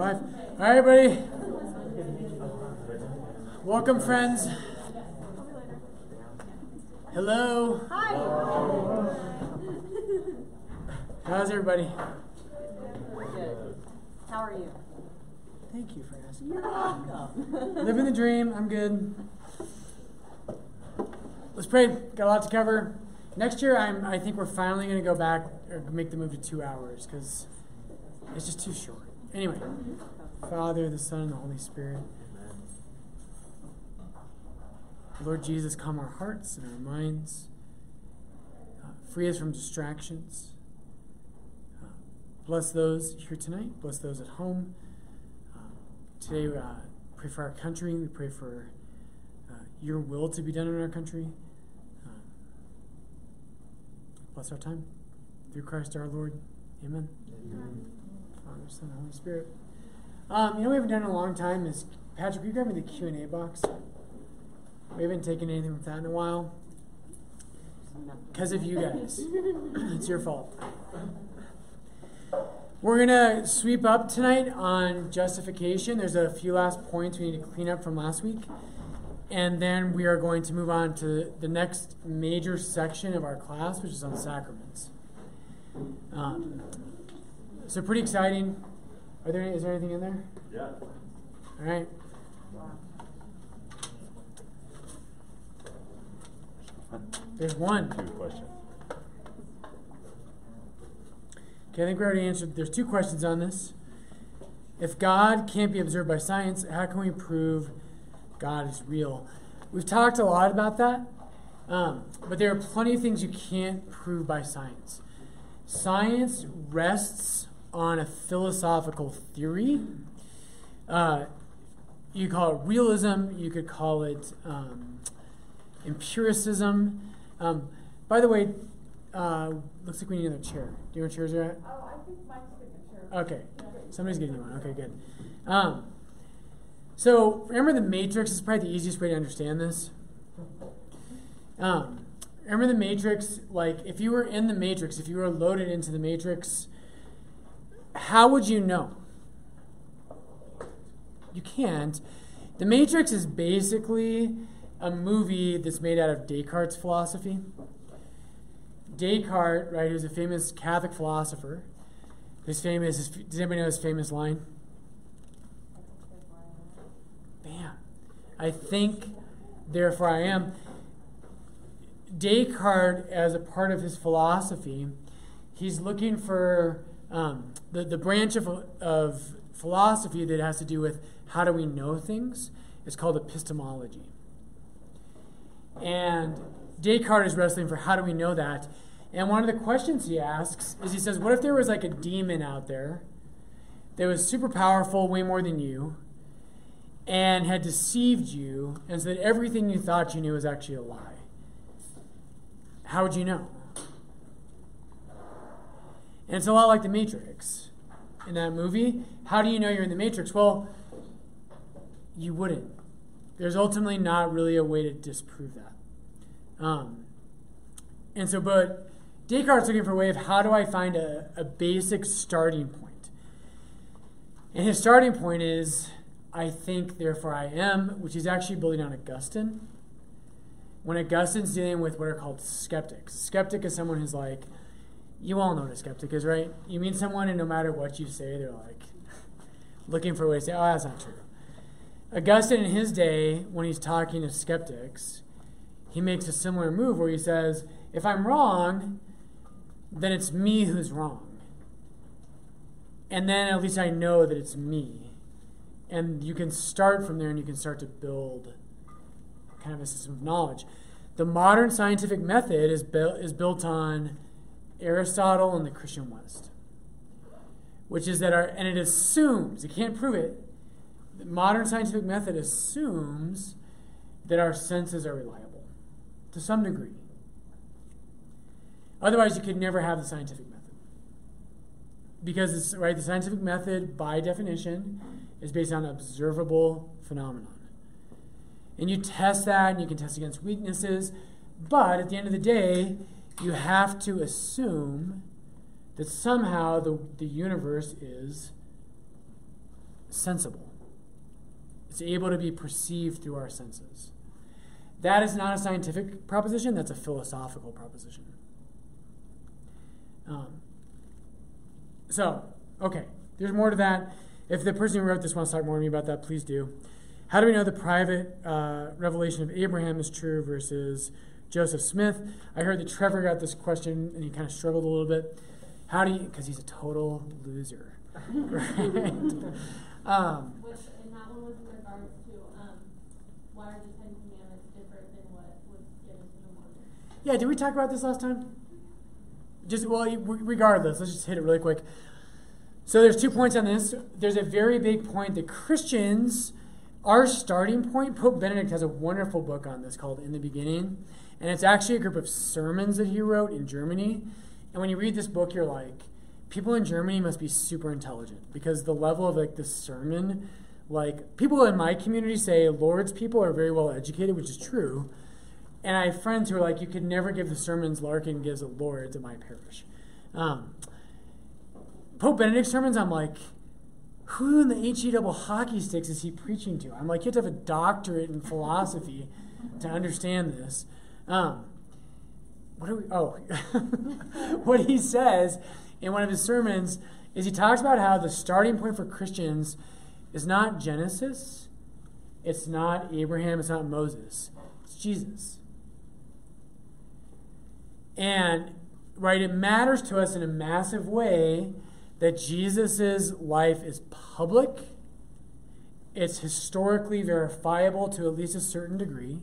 Live. All right, everybody. Welcome, friends. Hello. Hi. How's everybody? Good. How are you? Thank you for asking. You're welcome. Living the dream. I'm good. Let's pray. Got a lot to cover. Next year, I'm. I think we're finally going to go back or make the move to two hours because it's just too short. Anyway, Father, the Son, and the Holy Spirit. Lord Jesus, calm our hearts and our minds. Uh, free us from distractions. Uh, bless those here tonight. Bless those at home. Uh, today, uh, pray for our country. We pray for uh, your will to be done in our country. Uh, bless our time. Through Christ our Lord. Amen. Father, Son, Holy Spirit. Um, you know, we haven't done in a long time is Patrick. You grab me the Q and A box? We haven't taken anything from that in a while because of you guys. it's your fault. We're gonna sweep up tonight on justification. There's a few last points we need to clean up from last week, and then we are going to move on to the next major section of our class, which is on sacraments. Um, so pretty exciting. Are there is there anything in there? Yeah. All right. There's one. Two questions. Okay, I think we already answered. There's two questions on this. If God can't be observed by science, how can we prove God is real? We've talked a lot about that, um, but there are plenty of things you can't prove by science. Science rests on a philosophical theory. Uh, you call it realism, you could call it um, empiricism. Um, by the way, uh, looks like we need another chair. Do you know where chairs are at? Oh, I think Mike's signature. Okay, somebody's getting one. Okay, good. Um, so remember the matrix is probably the easiest way to understand this. Um, remember the matrix? Like if you were in the matrix, if you were loaded into the matrix, how would you know? You can't. The Matrix is basically a movie that's made out of Descartes' philosophy. Descartes, right, who's a famous Catholic philosopher. His famous, does anybody know his famous line? Bam. I think, therefore I am. Descartes, as a part of his philosophy, he's looking for um, the, the branch of, of philosophy that has to do with how do we know things is called epistemology. And Descartes is wrestling for how do we know that. And one of the questions he asks is he says, What if there was like a demon out there that was super powerful, way more than you, and had deceived you, and so everything you thought you knew was actually a lie? How would you know? And it's a lot like the Matrix in that movie. How do you know you're in the Matrix? Well, you wouldn't. There's ultimately not really a way to disprove that. Um, and so, but Descartes looking for a way of how do I find a, a basic starting point? And his starting point is, I think, therefore I am, which is actually building on Augustine. When Augustine's dealing with what are called skeptics, skeptic is someone who's like, you all know what a skeptic is, right? You meet someone, and no matter what you say, they're like looking for a way to say, oh, that's not true. Augustine, in his day, when he's talking to skeptics, he makes a similar move where he says, if I'm wrong, then it's me who's wrong. And then at least I know that it's me. And you can start from there and you can start to build kind of a system of knowledge. The modern scientific method is, bu- is built on Aristotle and the Christian West, which is that our, and it assumes, you can't prove it, the modern scientific method assumes that our senses are reliable to some degree. Otherwise, you could never have the scientific method. Because it's, right, the scientific method, by definition, is based on observable phenomenon. And you test that, and you can test against weaknesses, but at the end of the day, you have to assume that somehow the, the universe is sensible. It's able to be perceived through our senses. That is not a scientific proposition, that's a philosophical proposition. Um, so, okay, there's more to that. If the person who wrote this wants to talk more to me about that, please do. How do we know the private uh, revelation of Abraham is true versus Joseph Smith? I heard that Trevor got this question and he kind of struggled a little bit. How do you, because he's a total loser. right? um, Which, and that one was in regards to, um, why are the Ten Commandments different than what was given to the yeah, did we talk about this last time? Just, well, regardless, let's just hit it really quick. So there's two points on this. There's a very big point that Christians, our starting point, Pope Benedict has a wonderful book on this called In the Beginning. And it's actually a group of sermons that he wrote in Germany. And when you read this book, you're like, people in Germany must be super intelligent because the level of like the sermon, like people in my community say Lourdes people are very well educated, which is true. And I have friends who are like, you could never give the sermons Larkin gives at Lourdes at my parish. Um, Pope Benedict's sermons, I'm like, who in the HE double hockey sticks is he preaching to? I'm like, you have to have a doctorate in philosophy to understand this. Um, what do we, oh, what he says in one of his sermons is he talks about how the starting point for Christians is not Genesis, it's not Abraham, it's not Moses, it's Jesus. And, right, it matters to us in a massive way that Jesus' life is public, it's historically verifiable to at least a certain degree.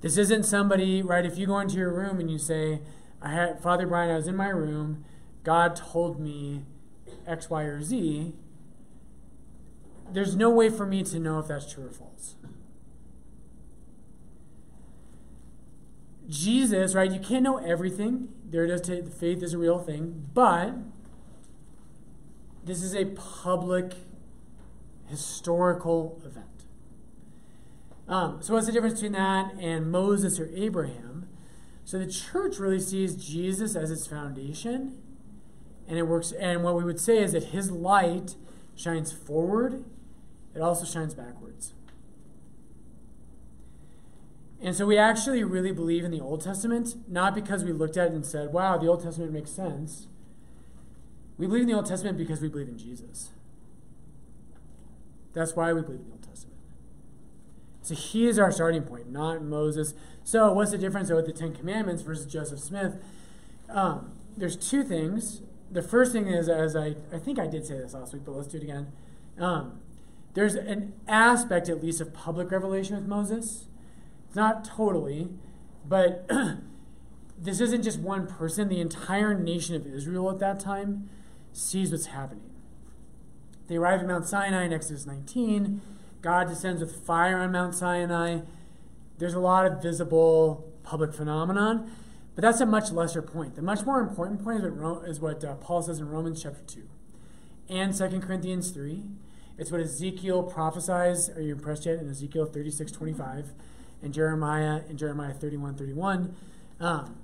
This isn't somebody, right? If you go into your room and you say, I had Father Brian, I was in my room, God told me X, Y, or Z, there's no way for me to know if that's true or false. Jesus, right? You can't know everything. There it is. To, faith is a real thing, but this is a public, historical event. Um, so, what's the difference between that and Moses or Abraham? So, the church really sees Jesus as its foundation, and it works. And what we would say is that his light shines forward; it also shines backwards. And so we actually really believe in the Old Testament, not because we looked at it and said, wow, the Old Testament makes sense. We believe in the Old Testament because we believe in Jesus. That's why we believe in the Old Testament. So he is our starting point, not Moses. So what's the difference though with the Ten Commandments versus Joseph Smith? Um, there's two things. The first thing is, as I, I think I did say this last week, but let's do it again. Um, there's an aspect, at least, of public revelation with Moses It's not totally, but this isn't just one person. The entire nation of Israel at that time sees what's happening. They arrive at Mount Sinai in Exodus 19. God descends with fire on Mount Sinai. There's a lot of visible public phenomenon, but that's a much lesser point. The much more important point is what, uh, Paul says in Romans chapter 2 and 2 Corinthians 3. It's what Ezekiel prophesies. Are you impressed yet? In Ezekiel 36 25 and Jeremiah in Jeremiah 31 31, um,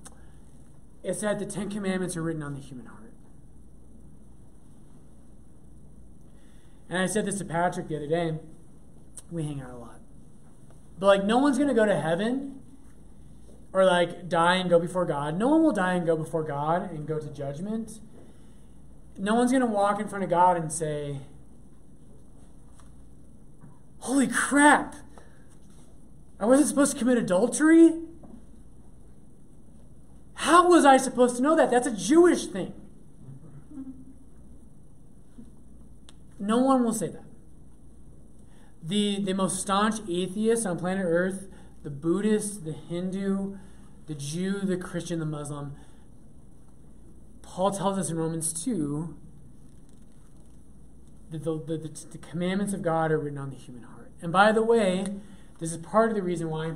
it said the Ten Commandments are written on the human heart. And I said this to Patrick the other day. We hang out a lot. But like, no one's to go to heaven or like die and go before God. No one will die and go before God and go to judgment. No one's to walk in front of God and say, Holy crap! I wasn't supposed to commit adultery? How was I supposed to know that? That's a Jewish thing. No one will say that. The, the most staunch atheists on planet Earth, the Buddhist, the Hindu, the Jew, the Christian, the Muslim, Paul tells us in Romans 2 that the, the, the, the commandments of God are written on the human heart. And by the way, this is part of the reason why.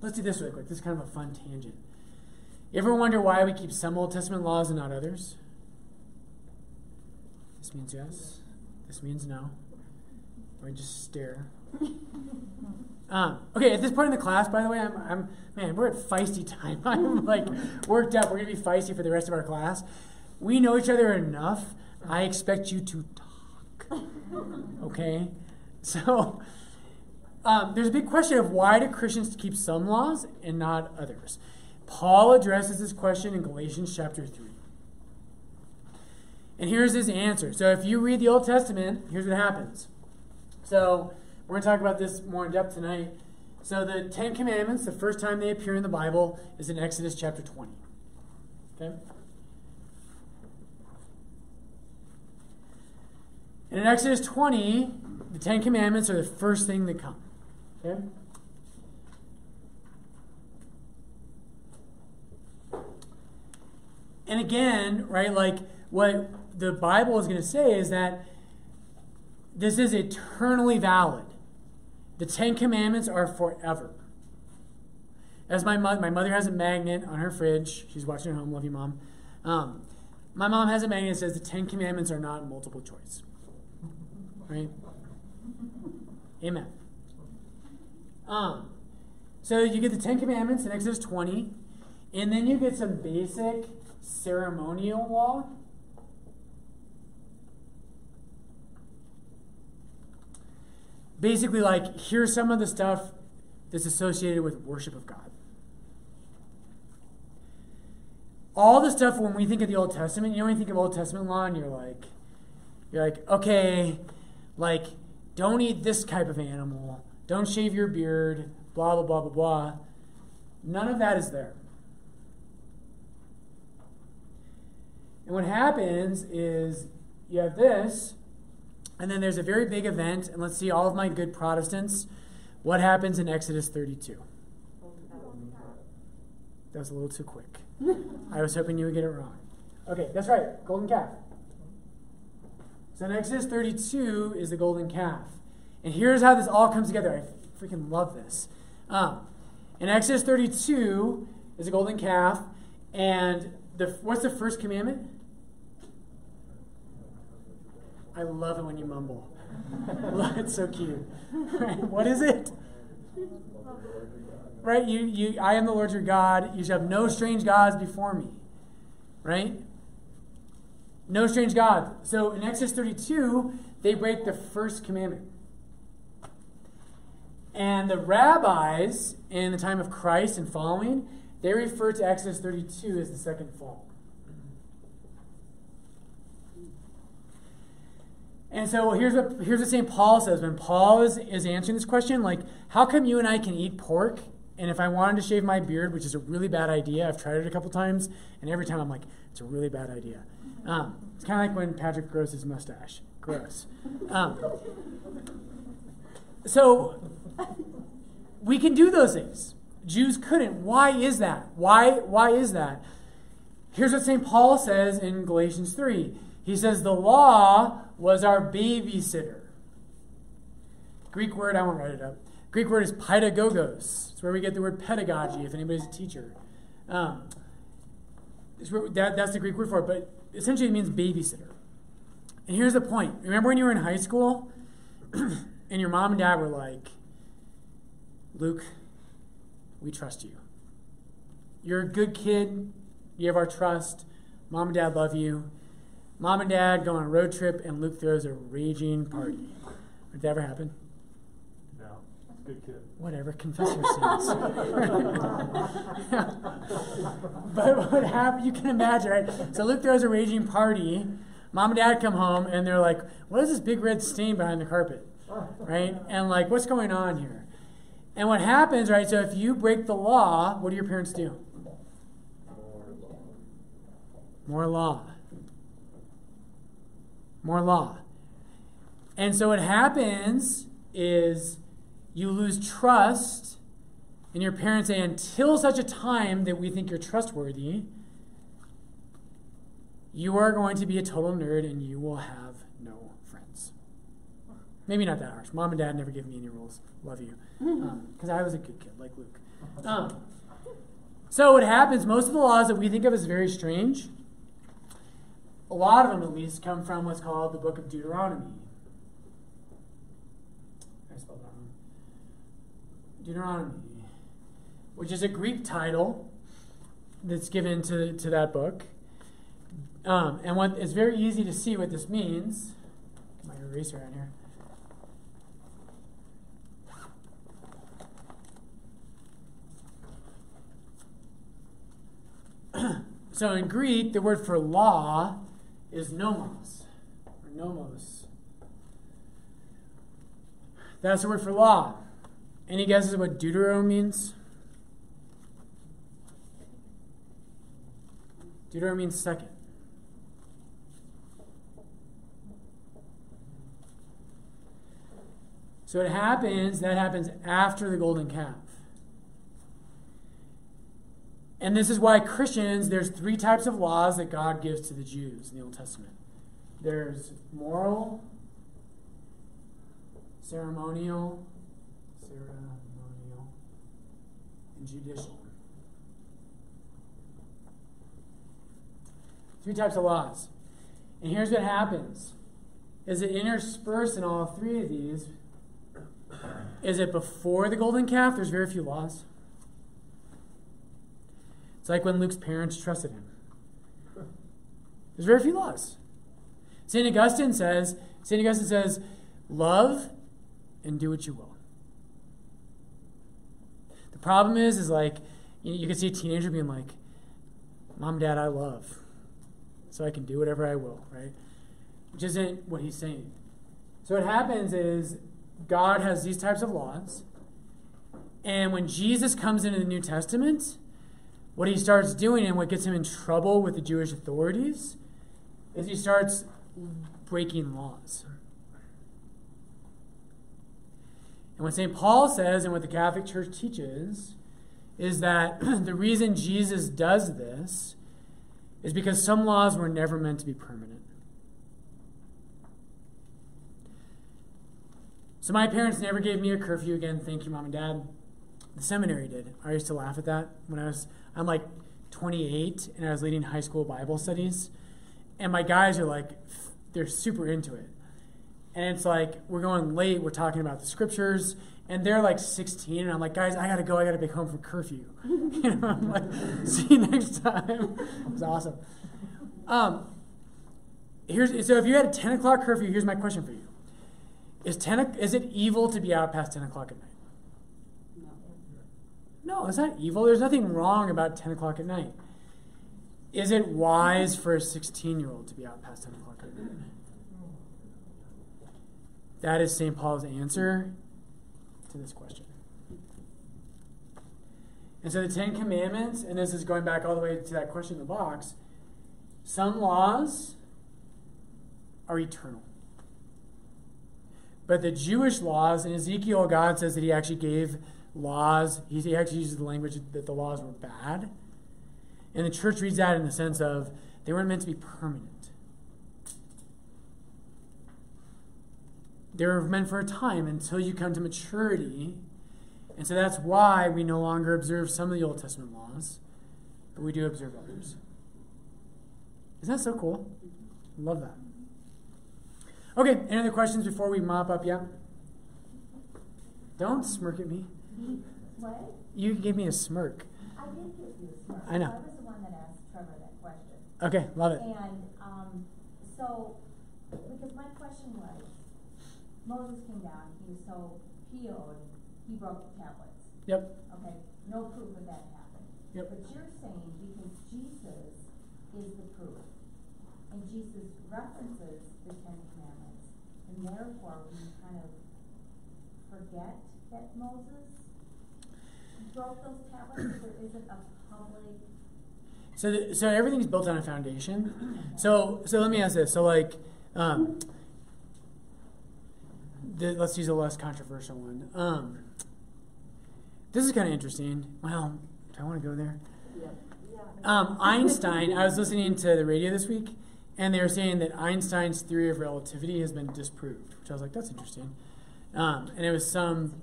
Let's do this really quick. This is kind of a fun tangent. You ever wonder why we keep some Old Testament laws and not others? This means yes. This means no. Or just stare. Um, okay, at this point in the class, by the way, I'm, I'm man, we're at feisty time. I'm like worked up. We're gonna be feisty for the rest of our class. We know each other enough. I expect you to talk. Okay? So, um, there's a big question of why do Christians keep some laws and not others? Paul addresses this question in Galatians chapter 3. And here's his answer. So, if you read the Old Testament, here's what happens. So, we're going to talk about this more in depth tonight. So, the Ten Commandments, the first time they appear in the Bible, is in Exodus chapter 20. Okay? And in Exodus 20, the Ten Commandments are the first thing that come. Okay? And again, right, like what the Bible is going to say is that this is eternally valid. The Ten Commandments are forever. As my mother, my mother has a magnet on her fridge. She's watching at home. Love you, mom. Um, my mom has a magnet that says the Ten Commandments are not multiple choice. Right? Amen. Um, so you get the Ten Commandments in Exodus 20, and then you get some basic ceremonial law. Basically, like, here's some of the stuff that's associated with worship of God. All the stuff when we think of the Old Testament, you you think of Old Testament law, and you're like, you're like, okay, like, don't eat this type of animal, don't shave your beard, blah, blah, blah, blah, blah. None of that is there. And what happens is you have this, and then there's a very big event, and let's see all of my good Protestants. What happens in Exodus 32? That was a little too quick. I was hoping you would get it wrong. Okay, that's right, golden calf. So in Exodus 32 is the golden calf. And here's how this all comes together. I freaking love this. Um, in Exodus 32 is a golden calf, and the what's the first commandment? I love it when you mumble. it's so cute. What is it? Right? You, you, I am the Lord your God. You shall have no strange gods before me. Right? No strange gods. So in Exodus 32, they break the first commandment. And the rabbis in the time of Christ and following, they refer to Exodus 32 as the second fall. And so here's what here's what St. Paul says when Paul is, is answering this question, like, how come you and I can eat pork? And if I wanted to shave my beard, which is a really bad idea, I've tried it a couple times, and every time I'm like, it's a really bad idea. Um, it's kind of like when Patrick grows his mustache. Gross. Um, so we can do those things. Jews couldn't. Why is that? Why, why is that? Here's what St. Paul says in Galatians 3. He says, The law was our babysitter. Greek word, I won't write it up. Greek word is pedagogos. It's where we get the word pedagogy, if anybody's a teacher. Um, that, that's the Greek word for it, but essentially it means babysitter. And here's the point. Remember when you were in high school and your mom and dad were like, Luke, we trust you. You're a good kid. You have our trust. Mom and dad love you. Mom and dad go on a road trip, and Luke throws a raging party. Did that ever happen? No. Good kid. Whatever, confess your sins. but what happened, you can imagine, right? So Luke throws a raging party. Mom and dad come home, and they're like, what is this big red stain behind the carpet? Right? And like, what's going on here? And what happens, right? So if you break the law, what do your parents do? More law. More law. And so what happens is you lose trust in your parents say, until such a time that we think you're trustworthy, you are going to be a total nerd and you will have no friends. Maybe not that harsh. Mom and dad never give me any rules. Love you. Because um, I was a good kid, like Luke. Um, so what happens, most of the laws that we think of as very strange, a lot of them at least come from what's called the book of Deuteronomy. I spelled that wrong. Deuteronomy, which is a Greek title that's given to, to that book. Um, and what, it's very easy to see what this means. my eraser on here. so in Greek, the word for law is nomos or nomos. That's the word for law. Any guesses what deutero means? Deutero means second. So it happens, that happens after the golden calf. And this is why Christians, there's three types of laws that God gives to the Jews in the Old Testament. There's moral, ceremonial, ceremonial, and judicial. Three types of laws. And here's what happens. Is it interspersed in all three of these? Is it before the golden calf? There's very few laws. It's like when Luke's parents trusted him. There's very few laws. St. Augustine says, St. Augustine says, love and do what you will. The problem is, is like, you, you can see a teenager being like, Mom, Dad, I love. So I can do whatever I will, right? Which isn't what he's saying. So what happens is God has these types of laws. And when Jesus comes into the New Testament, what he starts doing and what gets him in trouble with the Jewish authorities is he starts breaking laws. And what St. Paul says and what the Catholic Church teaches is that the reason Jesus does this is because some laws were never meant to be permanent. So my parents never gave me a curfew again. Thank you, mom and dad. The seminary did. I used to laugh at that when I was. I'm like 28 and I was leading high school Bible studies, and my guys are like, they're super into it. And it's like we're going late. We're talking about the scriptures, and they're like 16, and I'm like, guys, I gotta go. I gotta be home for curfew. you know, I'm like, see you next time. it was awesome. Um, here's so if you had a 10 o'clock curfew, here's my question for you: Is 10 o- is it evil to be out past 10 o'clock at night? No, it's not evil. There's nothing wrong about 10 o'clock at night. Is it wise for a 16 year old to be out past 10 o'clock at night? That is St. Paul's answer to this question. And so the Ten Commandments, and this is going back all the way to that question in the box, some laws are eternal. But the Jewish laws, in Ezekiel, God says that he actually gave laws, he actually uses the language that the laws were bad. And the church reads that in the sense of they weren't meant to be permanent. They were meant for a time until you come to maturity. And so that's why we no longer observe some of the Old Testament laws, but we do observe others. Isn't that so cool? Love that. Okay, any other questions before we mop up yet? Don't smirk at me. What? You gave me a smirk. I did give you a smirk. I know. I was the one that asked Trevor that question. Okay, love it. And, um, so, because my question was, Moses came down, he was so PO'd, he broke the tablets. Yep. Okay, no proof of that happened. Yep. But you're saying because Jesus is the proof, and Jesus references the Ten Commandments, and therefore we kind of forget that Moses broke those tablets, there isn't a public So, th- so everything's built on a foundation. So, so let me ask this. So, like, um, the, let's use a less controversial one. Um, this is kind of interesting. Well, do I want to go there? Um, Einstein. I was listening to the radio this week, and they were saying that Einstein's theory of relativity has been disproved. Which I was like, that's interesting. Um, and it was some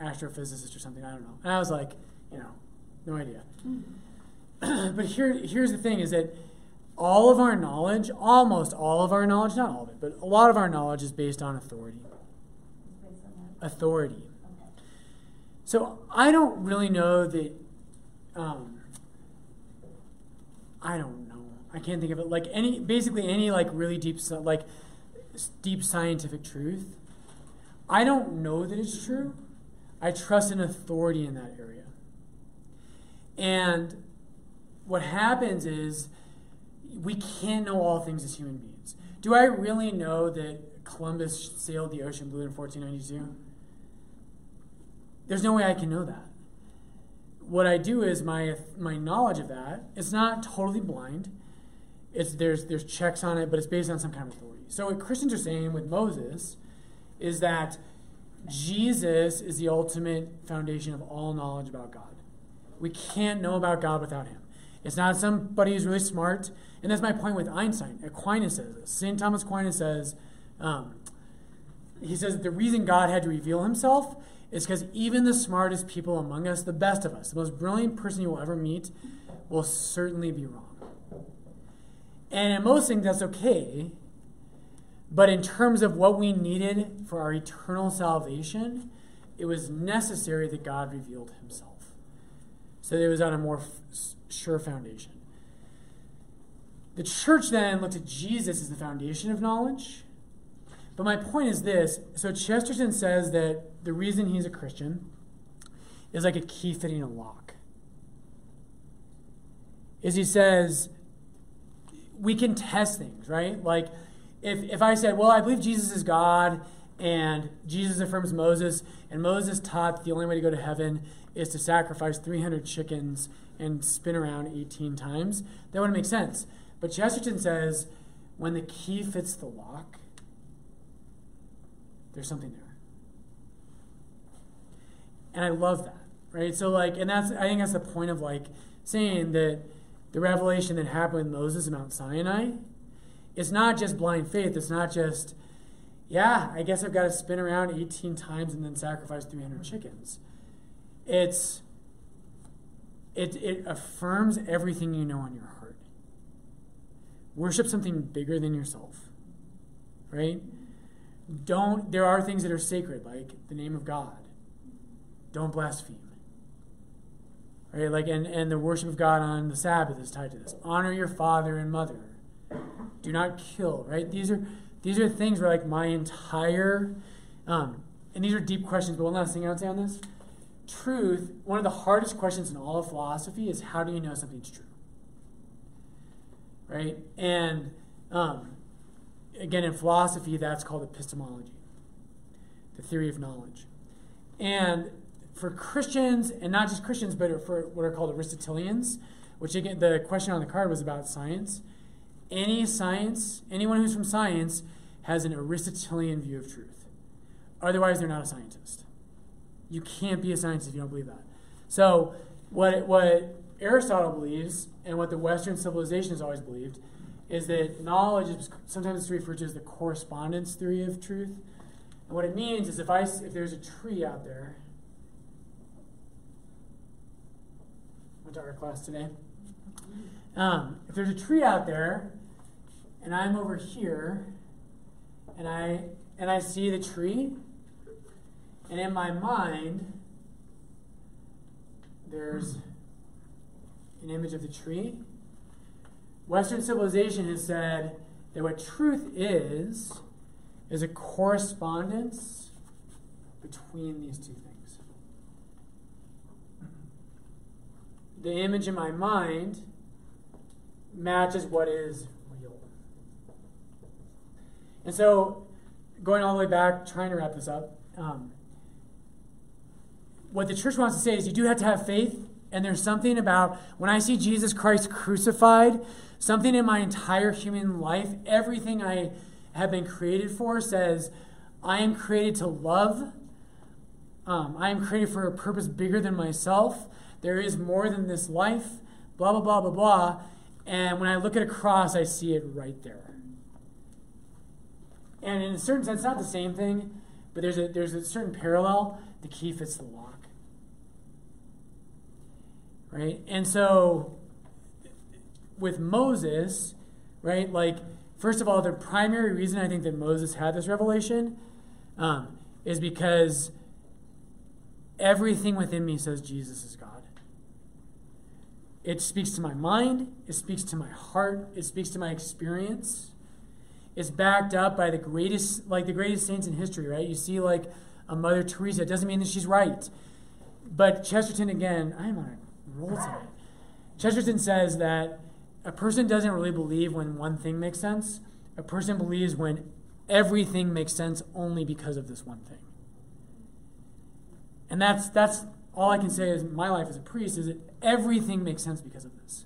astrophysicist or something. I don't know. And I was like, you know, no idea. but here, here's the thing: is that all of our knowledge, almost all of our knowledge, not all of it, but a lot of our knowledge is based on authority. based on that. Authority. So I don't really know that. Um, I don't know. I can't think of it. Like any, basically any like really deep. Like deep scientific truth. I don't know that it's true. I trust an authority in that area. And what happens is we can't know all things as human beings. Do I really know that Columbus sailed the ocean blue in 1492? There's no way I can know that. What I do is my my knowledge of that, it's not totally blind. It's there's there's checks on it, but it's based on some kind of authority. So what Christians are saying with Moses is that Jesus is the ultimate foundation of all knowledge about God. We can't know about God without him. It's not somebody who's really smart. And that's my point with Einstein. Aquinas says this. St. Thomas Aquinas says, um, he says the reason God had to reveal himself is because even the smartest people among us, the best of us, the most brilliant person you will ever meet, will certainly be wrong. And in most things, that's okay. But in terms of what we needed for our eternal salvation, it was necessary that God revealed himself. So it was on a more f- sure foundation. The church then looked at Jesus as the foundation of knowledge. But my point is this so Chesterton says that the reason he's a Christian is like a key fitting a lock. Is he says we can test things, right? Like if, if I said, well, I believe Jesus is God and Jesus affirms Moses, and Moses taught the only way to go to heaven is to sacrifice 300 chickens and spin around 18 times, that wouldn't make sense. But Chesterton says when the key fits the lock, there's something there. And I love that, right? So, like, and that's, I think that's the point of like saying that the revelation that happened with Moses at Mount Sinai, it's not just blind faith. It's not just, yeah, I guess I've got to spin around 18 times and then sacrifice 300 chickens. It's, it, it affirms everything you know in your heart. Worship something bigger than yourself, right? Don't, there are things that are sacred, like the name of God. Don't blaspheme. Right? Like, and, and the worship of God on the Sabbath is tied to this. Honor your father and mother. Do not kill, right? These are these are things where like my entire um, and these are deep questions, but one last thing I would say on this. Truth, one of the hardest questions in all of philosophy is how do you know something's true? Right? And um, again, in philosophy, that's called epistemology, the theory of knowledge. And for Christians, and not just Christians, but for what are called Aristotelians, which again, the question on the card was about science. Any science, anyone who's from science, has an Aristotelian view of truth. Otherwise, they're not a scientist. You can't be a scientist if you don't believe that. So, what, what Aristotle believes, and what the Western civilization has always believed, is that knowledge is sometimes referred to as the correspondence theory of truth. And what it means is if I if there's a tree out there, went to our class today. Um, if there's a tree out there, and I'm over here, and I and I see the tree, and in my mind, there's an image of the tree. Western civilization has said that what truth is, is a correspondence between these two things. The image in my mind matches what is real. And so, going all the way back, trying to wrap this up, um, what the church wants to say is you do have to have faith, and there's something about when I see Jesus Christ crucified, something in my entire human life, everything I have been created for says, I am created to love. Um, I am created for a purpose bigger than myself. There is more than this life, blah, blah, blah, blah, blah. And when I look at a cross, I see it right there. And in a certain sense, not the same thing, but there's a, there's a certain parallel. The key fits the lock. Right? And so with Moses, right, like, first of all, the primary reason I think that Moses had this revelation um, is because everything within me says Jesus is God. It speaks to my mind, it speaks to my heart, it speaks to my experience. It's backed up by the greatest, like the greatest saints in history, right? You see, like a Mother Teresa. It doesn't mean that she's right, but Chesterton again. I am on a roll tonight. Chesterton says that a person doesn't really believe when one thing makes sense. A person believes when everything makes sense only because of this one thing. And that's that's all I can say is my life as a priest is that everything makes sense because of this.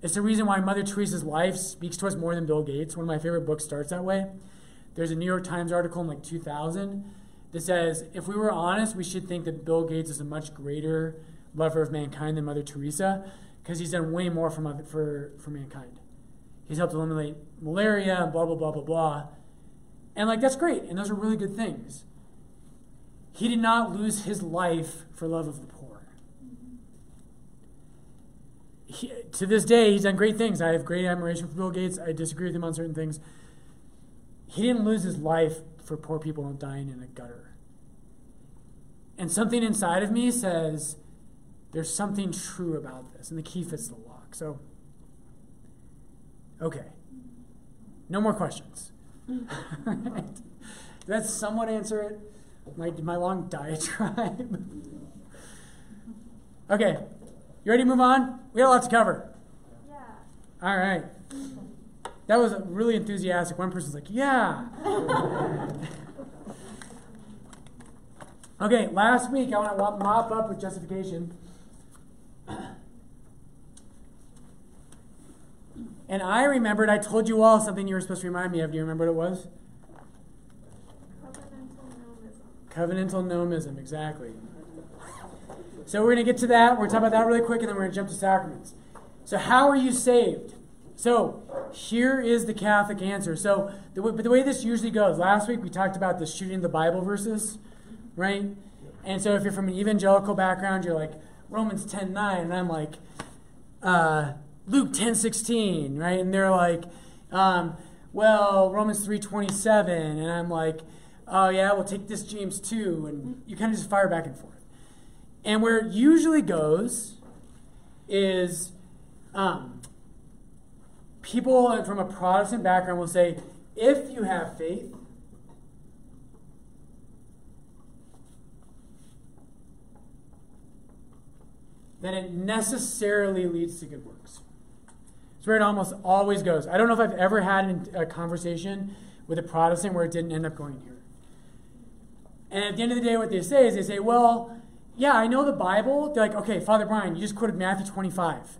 It's the reason why Mother Teresa's life speaks to us more than Bill Gates. One of my favorite books starts that way. There's a New York Times article in like 2000 that says if we were honest, we should think that Bill Gates is a much greater lover of mankind than Mother Teresa because he's done way more for, mother, for, for mankind. He's helped eliminate malaria and blah, blah, blah, blah, blah. And like, that's great. And those are really good things. He did not lose his life for love of the poor. He, to this day, he's done great things. I have great admiration for Bill Gates. I disagree with him on certain things. He didn't lose his life for poor people dying in a gutter. And something inside of me says, there's something true about this, and the key fits the lock. So, okay. No more questions. Did that somewhat answer it? My, my long diatribe? okay. You ready to move on? We got a lot to cover. Yeah. All right. That was really enthusiastic. One person's like, yeah. okay, last week I want to mop up with justification. And I remembered, I told you all something you were supposed to remind me of. Do you remember what it was? Covenantal nomism. Covenantal nomism, exactly. So we're going to get to that. We're going to talk about that really quick, and then we're going to jump to sacraments. So, how are you saved? So, here is the Catholic answer. So, the, but the way this usually goes, last week we talked about the shooting the Bible verses, right? And so, if you're from an evangelical background, you're like Romans 10 9, and I'm like, uh, Luke 10 16, right? And they're like, um, well, Romans 3 27. And I'm like, oh, yeah, we'll take this James 2. And you kind of just fire back and forth. And where it usually goes is um, people from a Protestant background will say, if you have faith, then it necessarily leads to good works. It's where it almost always goes. I don't know if I've ever had a conversation with a Protestant where it didn't end up going here. And at the end of the day, what they say is they say, well, yeah, I know the Bible. They're like, okay, Father Brian, you just quoted Matthew 25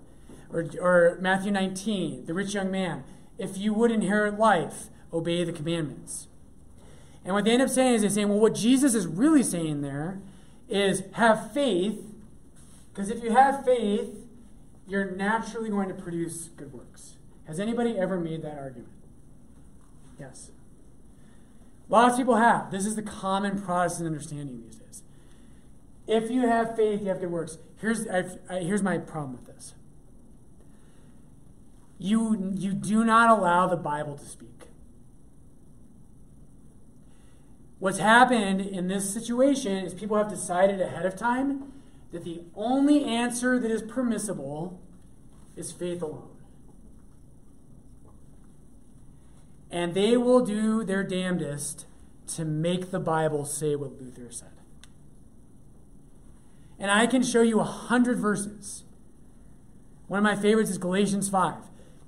or, or Matthew 19, the rich young man. If you would inherit life, obey the commandments. And what they end up saying is they say, well, what Jesus is really saying there is have faith, because if you have faith, you're naturally going to produce good works. Has anybody ever made that argument? Yes. Lots of people have. This is the common Protestant understanding these days. If you have faith, you have good works. Here's, I, here's my problem with this. You, you do not allow the Bible to speak. What's happened in this situation is people have decided ahead of time that the only answer that is permissible is faith alone. And they will do their damnedest to make the Bible say what Luther said. And I can show you a hundred verses. One of my favorites is Galatians 5. And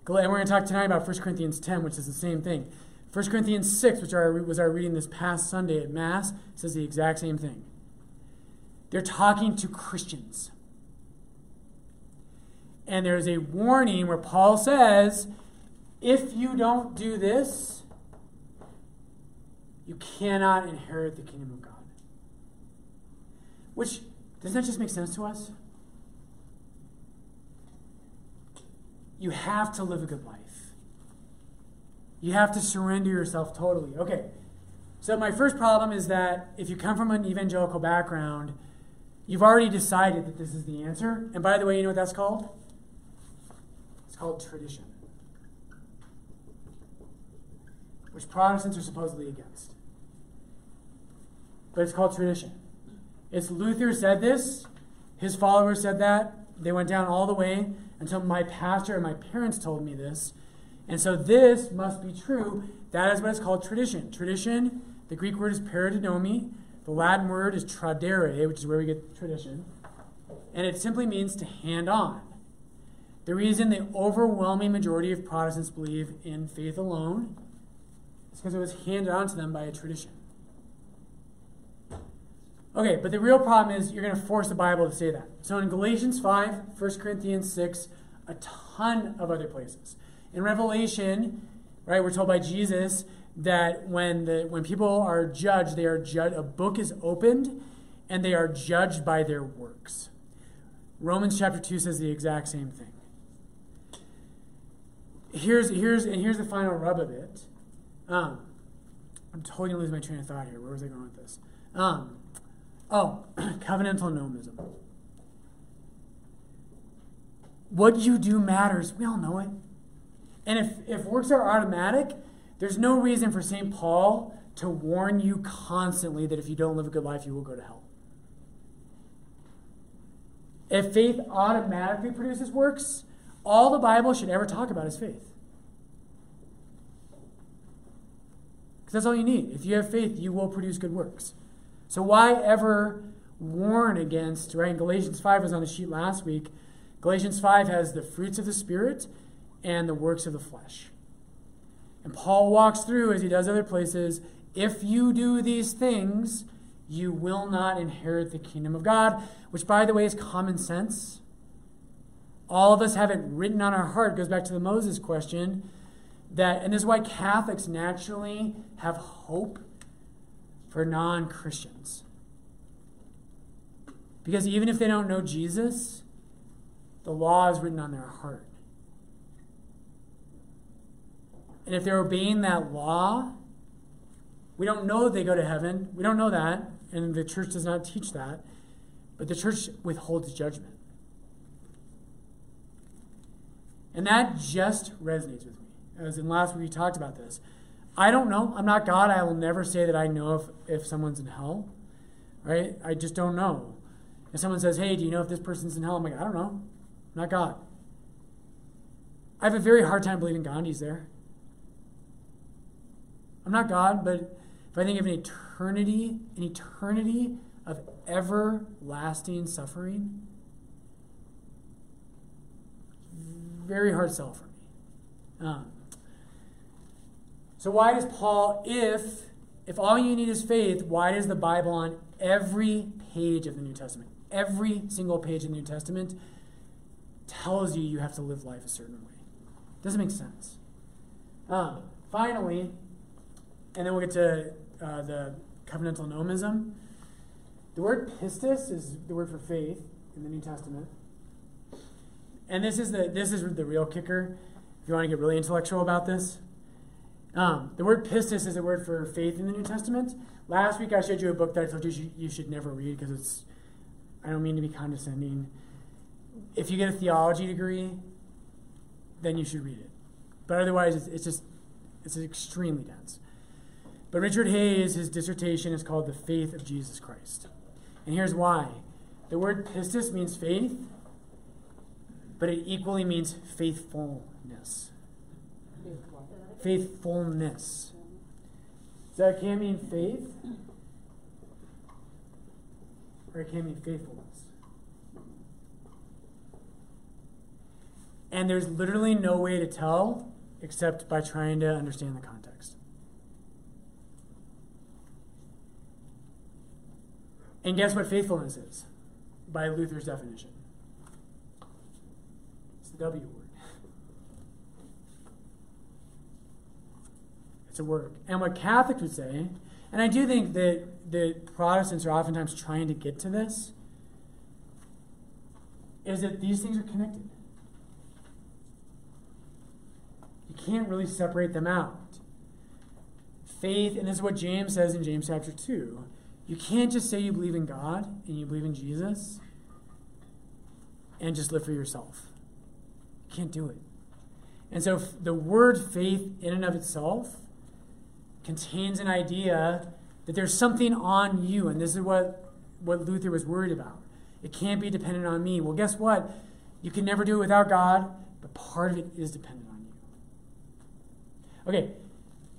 we're going to talk tonight about 1 Corinthians 10, which is the same thing. 1 Corinthians 6, which was our reading this past Sunday at Mass, says the exact same thing. They're talking to Christians. And there's a warning where Paul says, if you don't do this, you cannot inherit the kingdom of God. Which, doesn't that just make sense to us? You have to live a good life. You have to surrender yourself totally. Okay, so my first problem is that if you come from an evangelical background, you've already decided that this is the answer. And by the way, you know what that's called? It's called tradition, which Protestants are supposedly against. But it's called tradition. It's Luther said this, his followers said that. They went down all the way until my pastor and my parents told me this. And so this must be true. That is what is called tradition. Tradition, the Greek word is paradidomi. The Latin word is tradere, which is where we get tradition. And it simply means to hand on. The reason the overwhelming majority of Protestants believe in faith alone is because it was handed on to them by a tradition. Okay, but the real problem is you're going to force the Bible to say that. So in Galatians 5, 1 Corinthians 6, a ton of other places. In Revelation, right, we're told by Jesus that when the when people are judged, they are judged a book is opened and they are judged by their works. Romans chapter 2 says the exact same thing. Here's here's and here's the final rub of it. Um, I'm totally gonna lose my train of thought here. Where was I going with this? Um, oh, covenantal nomism. What you do matters. We all know it. And if, if works are automatic, there's no reason for St. Paul to warn you constantly that if you don't live a good life, you will go to hell. If faith automatically produces works, all the Bible should ever talk about is faith. Because that's all you need. If you have faith, you will produce good works. So why ever warn against, right? Galatians 5 was on the sheet last week. Galatians 5 has the fruits of the Spirit and the works of the flesh. And Paul walks through, as he does other places, if you do these things, you will not inherit the kingdom of God, which, by the way, is common sense. All of us have it written on our heart. It goes back to the Moses question that, and this is why Catholics naturally have hope for non Christians. Because even if they don't know Jesus, the law is written on their heart. And if they're obeying that law, we don't know that they go to heaven. We don't know that, and the church does not teach that. But the church withholds judgment. And that just resonates with me. As in last week we talked about this. I don't know. I'm not God. I will never say that I know if, if someone's in hell. Right? I just don't know. If someone says, hey, do you know if this person's in hell? I'm like, I don't know. I'm not God. I have a very hard time believing Gandhi's there. I'm not God, but if I think of an eternity, an eternity of everlasting suffering, very hard sell for me. Um, so why does Paul, if if all you need is faith, why does the Bible on every page of the New Testament, every single page of the New Testament, tells you you have to live life a certain way? Doesn't make sense. Um, finally, and then we'll get to uh, the covenantal nomism. The word pistis is the word for faith in the New Testament. And this is the this is the real kicker. If you want to get really intellectual about this, um, the word pistis is a word for faith in the New Testament. Last week I showed you a book that I told you you, you should never read because it's. I don't mean to be condescending. If you get a theology degree, then you should read it. But otherwise, it's, it's just it's extremely dense. But Richard Hays, his dissertation is called The Faith of Jesus Christ. And here's why. The word pistis means faith, but it equally means faithfulness. Faithfulness. So it can mean faith, or it can mean faithfulness. And there's literally no way to tell except by trying to understand the context. And guess what faithfulness is? By Luther's definition. It's the W word. It's a work. And what Catholics would say, and I do think that, that Protestants are oftentimes trying to get to this, is that these things are connected. You can't really separate them out. Faith, and this is what James says in James chapter 2 you can't just say you believe in God and you believe in Jesus and just live for yourself. You can't do it. And so the word faith in and of itself contains an idea that there's something on you, and this is what, what Luther was worried about. It can't be dependent on me. Well, guess what? You can never do it without God, but part of it is dependent on you. Okay,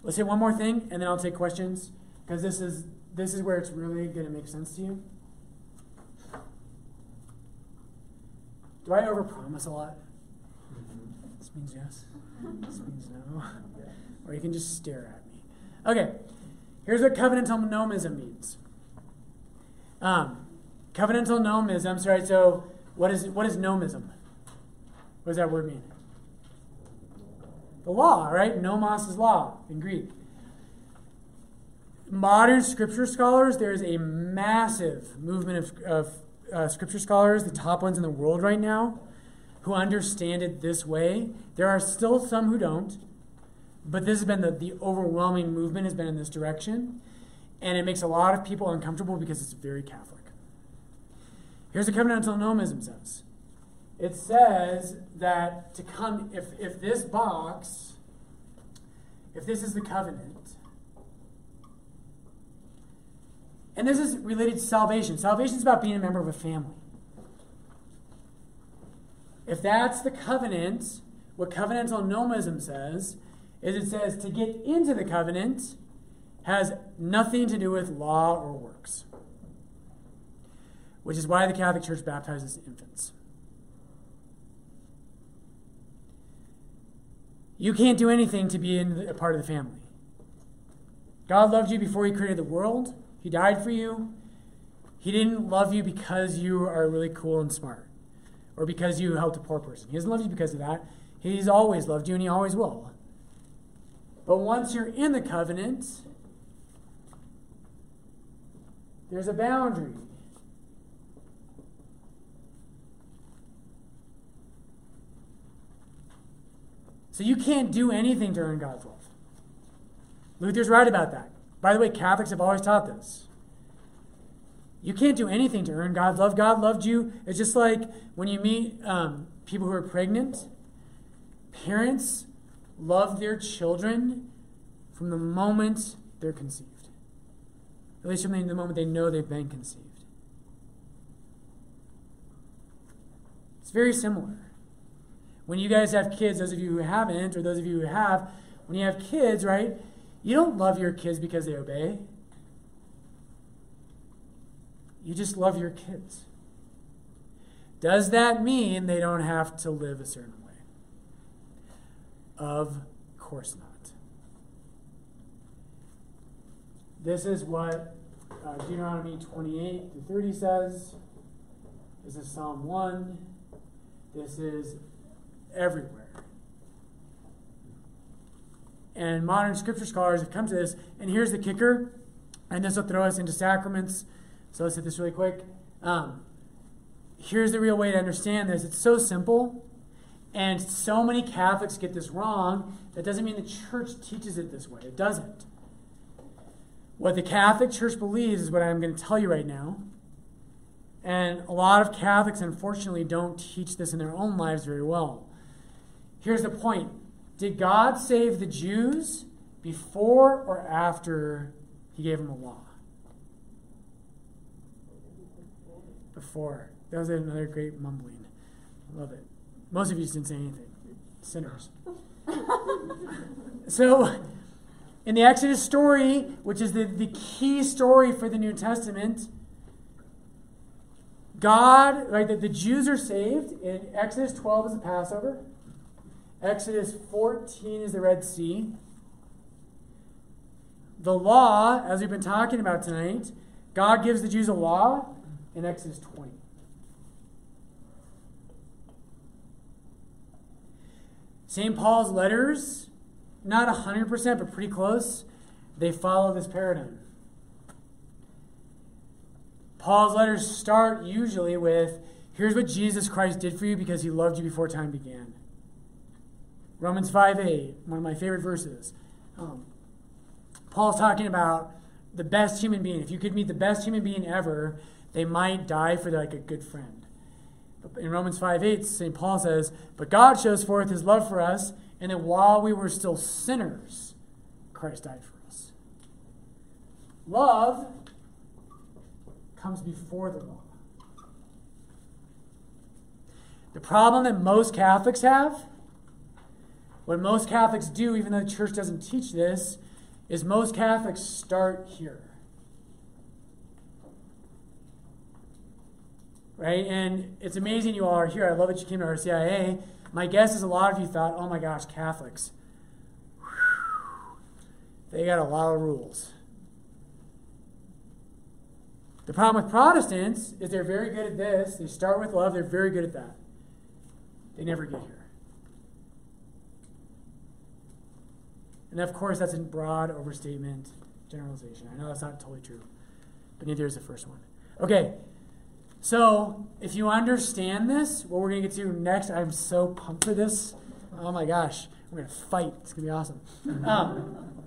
let's say one more thing, and then I'll take questions because this is this is where it's really going to make sense to you. Do I overpromise a lot? This means yes. This means no. Or you can just stare at me. Okay, here's what covenantal nomism means. Um, covenantal nomism. Sorry. So what is what is nomism? What does that word mean? The law, right? Nomos is law in Greek. Modern scripture scholars, there's a massive movement of, of uh, scripture scholars, the top ones in the world right now, who understand it this way. There are still some who don't, but this has been the, the overwhelming movement has been in this direction. And it makes a lot of people uncomfortable because it's very Catholic. Here's what covenantal nomism says it says that to come, if, if this box, if this is the covenant, and this is related to salvation. Salvation is about being a member of a family. If that's the covenant, what covenantal nomism says is it says to get into the covenant has nothing to do with law or works, which is why the Catholic Church baptizes infants. You can't do anything to be in a part of the family. God loved you before He created the world. He died for you. He didn't love you because you are really cool and smart or because you helped a poor person. He doesn't love you because of that. He's always loved you and He always will. But once you're in the covenant, there's a boundary. So you can't do anything to earn God's love. Luther's right about that. By the way, Catholics have always taught this. You can't do anything to earn God's love. God loved you. It's just like when you meet um, people who are pregnant, parents love their children from the moment they're conceived, at least from the moment they know they've been conceived. It's very similar. When you guys have kids, those of you who haven't, or those of you who have, when you have kids, right, you don't love your kids because they obey. You just love your kids. Does that mean they don't have to live a certain way? Of course not. This is what uh, Deuteronomy 28 to 30 says. This is Psalm 1. This is everywhere. And modern scripture scholars have come to this. And here's the kicker, and this will throw us into sacraments. So let's hit this really quick. Um, here's the real way to understand this it's so simple, and so many Catholics get this wrong. That doesn't mean the church teaches it this way, it doesn't. What the Catholic Church believes is what I'm going to tell you right now. And a lot of Catholics, unfortunately, don't teach this in their own lives very well. Here's the point Did God save the Jews before or after he gave them a law? Before. That was another great mumbling. I love it. Most of you didn't say anything. Sinners. so, in the Exodus story, which is the, the key story for the New Testament, God, right, the, the Jews are saved. In Exodus 12 is the Passover. Exodus 14 is the Red Sea. The law, as we've been talking about tonight, God gives the Jews a law in Exodus 20. St. Paul's letters, not 100%, but pretty close, they follow this paradigm. Paul's letters start usually with here's what Jesus Christ did for you because he loved you before time began. Romans 5 8, one of my favorite verses. Um, Paul's talking about the best human being. If you could meet the best human being ever, they might die for like a good friend. In Romans 5 8, St. Paul says, But God shows forth his love for us, and that while we were still sinners, Christ died for us. Love comes before the law. The problem that most Catholics have What most Catholics do, even though the church doesn't teach this, is most Catholics start here. Right? And it's amazing you all are here. I love that you came to RCIA. My guess is a lot of you thought, oh my gosh, Catholics. They got a lot of rules. The problem with Protestants is they're very good at this. They start with love, they're very good at that. They never get here. And of course, that's a broad overstatement, generalization. I know that's not totally true, but neither is the first one. Okay, so if you understand this, what we're going to get to next, I'm so pumped for this. Oh my gosh, we're going to fight. It's going to be awesome. Um,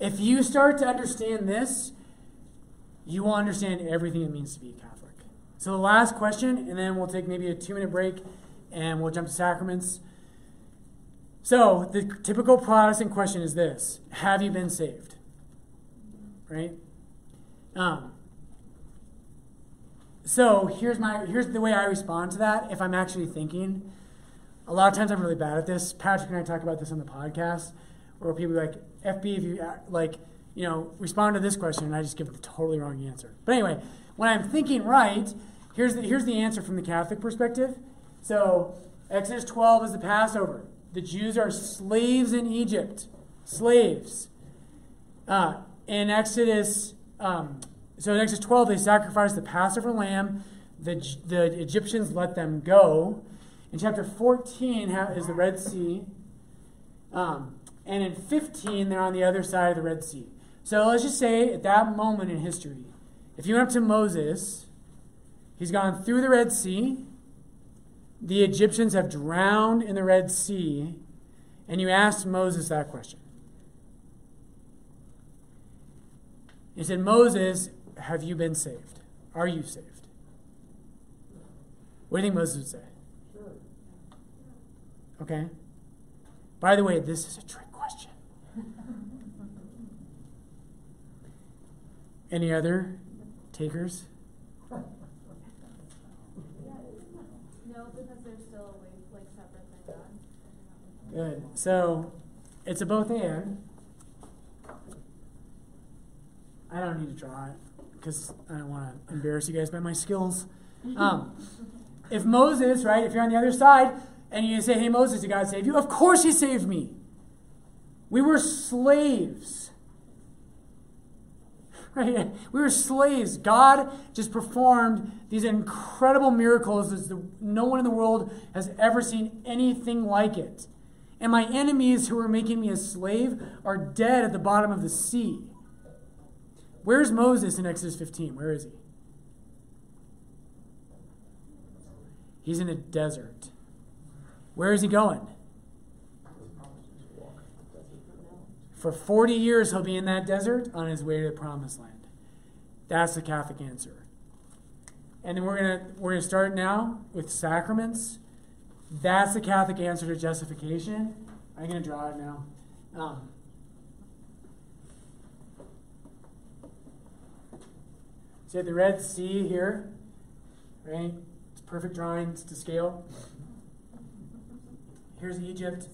if you start to understand this, you will understand everything it means to be a Catholic. So the last question, and then we'll take maybe a two minute break and we'll jump to sacraments. So, the typical Protestant question is this Have you been saved? Right? Um, so, here's, my, here's the way I respond to that if I'm actually thinking. A lot of times I'm really bad at this. Patrick and I talk about this on the podcast, where people like, FB, if you like, you know, respond to this question, and I just give the totally wrong answer. But anyway, when I'm thinking right, here's the, here's the answer from the Catholic perspective. So, Exodus 12 is the Passover. The Jews are slaves in Egypt. Slaves. Uh, in Exodus, um, so in Exodus 12, they sacrificed the Passover lamb. The, the Egyptians let them go. In chapter 14 is the Red Sea. Um, and in 15, they're on the other side of the Red Sea. So let's just say at that moment in history, if you went up to Moses, he's gone through the Red Sea the Egyptians have drowned in the Red Sea, and you asked Moses that question. He said, Moses, have you been saved? Are you saved? What do you think Moses would say? Sure. Okay. By the way, this is a trick question. Any other takers? No, because they're still away, like separate than God. Good. So it's a both and. I don't need to draw it because I don't want to embarrass you guys by my skills. Um, if Moses, right, if you're on the other side and you say, hey, Moses, did God save you? Of course he saved me. We were slaves. Right? We were slaves. God just performed these incredible miracles that no one in the world has ever seen anything like it. And my enemies who were making me a slave are dead at the bottom of the sea. Where's Moses in Exodus 15? Where is he? He's in a desert. Where is he going? For 40 years, he'll be in that desert on his way to the promised land. That's the Catholic answer. And then we're going we're to start now with sacraments. That's the Catholic answer to justification. I'm going to draw it now. Um, have the Red Sea here, right? It's perfect drawings to scale. Here's Egypt.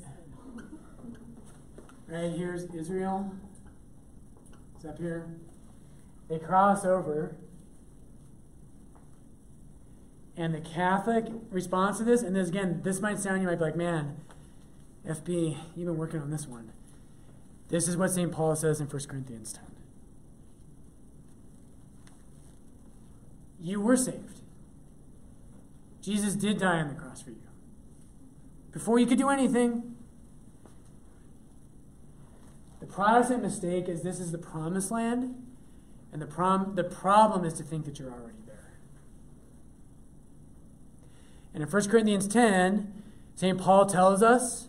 Right here's Israel. It's up here. They cross over and the Catholic response to this, and this again, this might sound, you might be like, man, FB, you've been working on this one. This is what St. Paul says in 1 Corinthians 10. You were saved. Jesus did die on the cross for you. Before you could do anything, the Protestant mistake is this is the promised land, and the, prom- the problem is to think that you're already there. And in 1 Corinthians 10, St. Paul tells us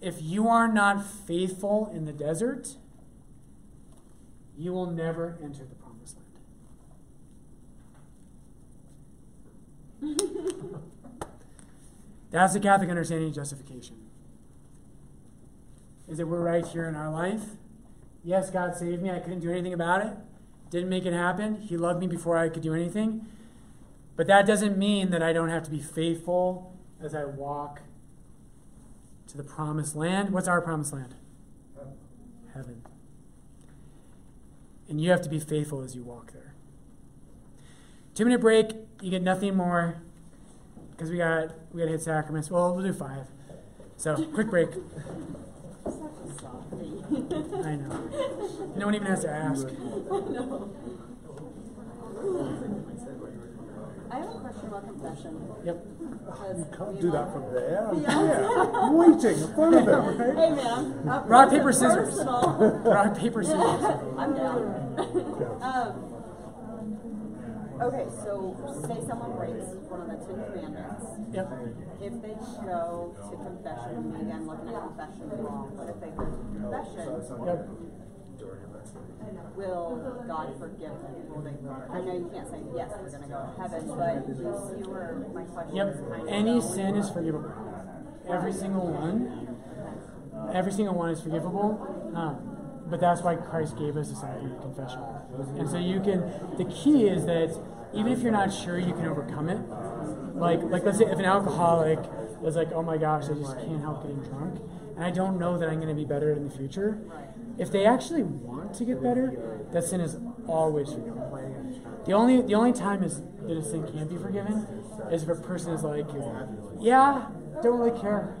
if you are not faithful in the desert, you will never enter the promised land. That's the Catholic understanding of justification. Is that we're right here in our life. Yes, God saved me. I couldn't do anything about it. Didn't make it happen. He loved me before I could do anything. But that doesn't mean that I don't have to be faithful as I walk to the promised land. What's our promised land? Heaven. And you have to be faithful as you walk there. Two minute break. You get nothing more because we got we got to hit sacraments. Well, we'll do five. So quick break. I know. No one even has to ask. I have a question about confession. Yep. You Can't do that from there. I'm Yeah. waiting in front of him, okay? Hey man, Rock, paper, scissors. Rock, paper, scissors. I'm down. um, okay, so say someone breaks one of the Ten Commandments. Yep. If they go to confession, maybe I'm looking at confession wrong, but if they go to confession, Yep. will God forgive them? Will they? I know you can't say yes, they're going to go to heaven, but you see where my question Yep. is kind of Any sin is forgivable. Every single one. Every single one is forgivable. Um, but that's why Christ gave us a sacrament of confession. And so you can. The key is that even if you're not sure you can overcome it, like like let's say if an alcoholic is like, oh my gosh, I just can't help getting drunk, and I don't know that I'm going to be better in the future. If they actually want to get better, that sin is always forgiven. The only the only time is that a sin can't be forgiven is if a person is like, yeah, don't really care.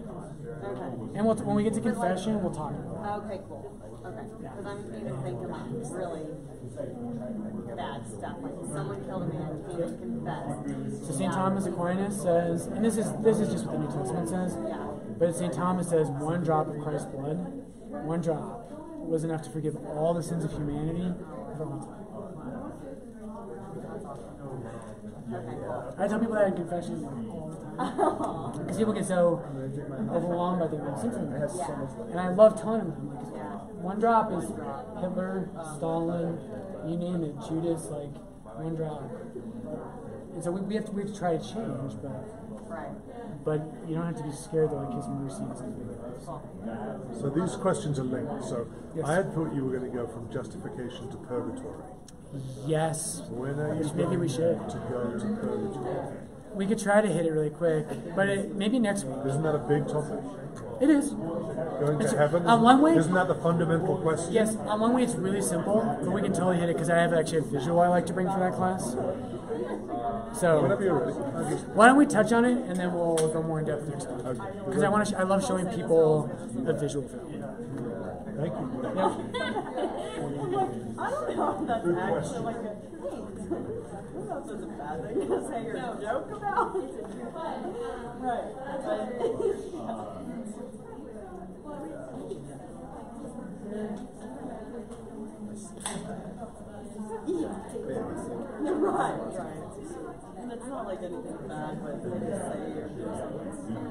Okay. And we'll, when we get to confession, we'll talk about it. Okay, cool. Okay. Because I'm even thinking like really bad stuff. Like someone killed a man, came to confess. So St. Thomas Aquinas says, and this is this is just what the New Testament says, Yeah. but St. Thomas says one drop of Christ's blood, one drop, was enough to forgive all the sins of humanity for all time. Okay, cool. I tell people that in confession all the time. Because people get so overwhelmed by their own sinfulness. Yeah. And I love telling them, I'm like, Yeah. One drop is Hitler, Stalin, you name it, Judas, like, one drop. And so we, we have to we have to try to change, but Right. but you don't have to be scared that like his mercy is big. So these questions are linked. So Yes. I had thought you were going to go from justification to purgatory. Yes. When are you Which maybe we should. to go to purgatory? We could try to hit it really quick, but it, maybe next week. Isn't that a big topic? It is. Going It's- heaven? on one way- Isn't that the fundamental question? Yes, on one way it's really simple, but we can totally hit it because I have actually a visual I like to bring for that class. So Whenever you're ready. I just- why don't we touch on it and then we'll go more in depth next week? Okay. Because I want to. Sh- I love showing people a visual film. Thank you. Yep. I don't know if that's actually like a trait. I don't know if that's a bad thing to say or joke about. right. Yeah, right, right. And it's not like anything bad, but they just say or do something.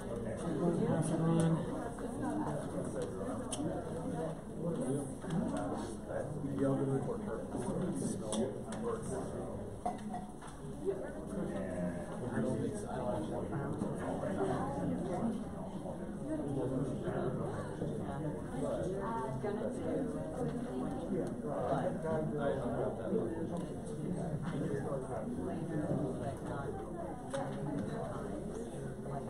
I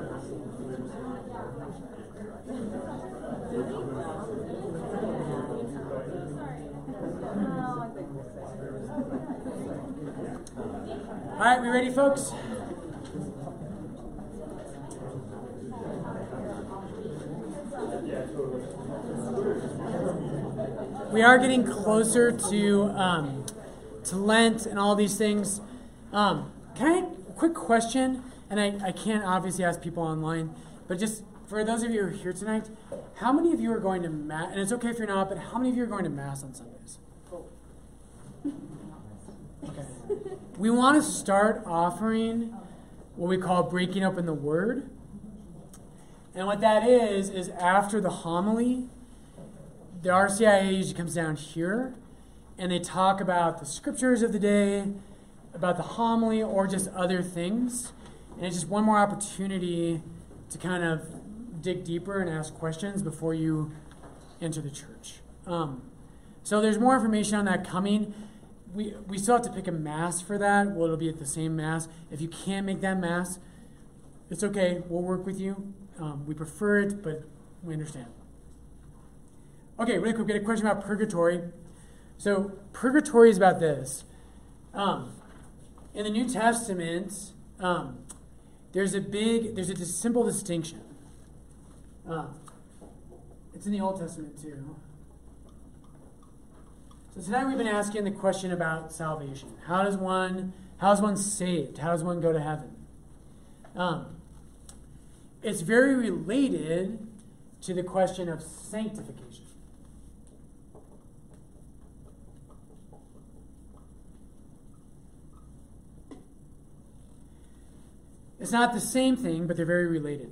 All right, we ready, folks? We are getting closer to um, to Lent and all these things. Um, can I quick question? And I, I can't obviously ask people online, but just for those of you who are here tonight, how many of you are going to mass? And it's okay if you're not, but how many of you are going to mass on Sundays? Okay. We want to start offering what we call breaking open the word. And what that is, is after the homily, the RCIA usually comes down here and they talk about the scriptures of the day, about the homily, or just other things. And it's just one more opportunity to kind of dig deeper and ask questions before you enter the church. Um, so there's more information on that coming we, we still have to pick a mass for that. Well, it'll be at the same mass. If you can't make that mass, it's okay. We'll work with you. Um, we prefer it, but we understand. Okay, really quick, we had a question about purgatory. So, purgatory is about this. Um, in the New Testament, um, there's a big, there's a simple distinction. Um, it's in the Old Testament too. So tonight we've been asking the question about salvation. How does one how is one saved? How does one go to heaven? Um, it's very related to the question of sanctification. It's not the same thing, but they're very related.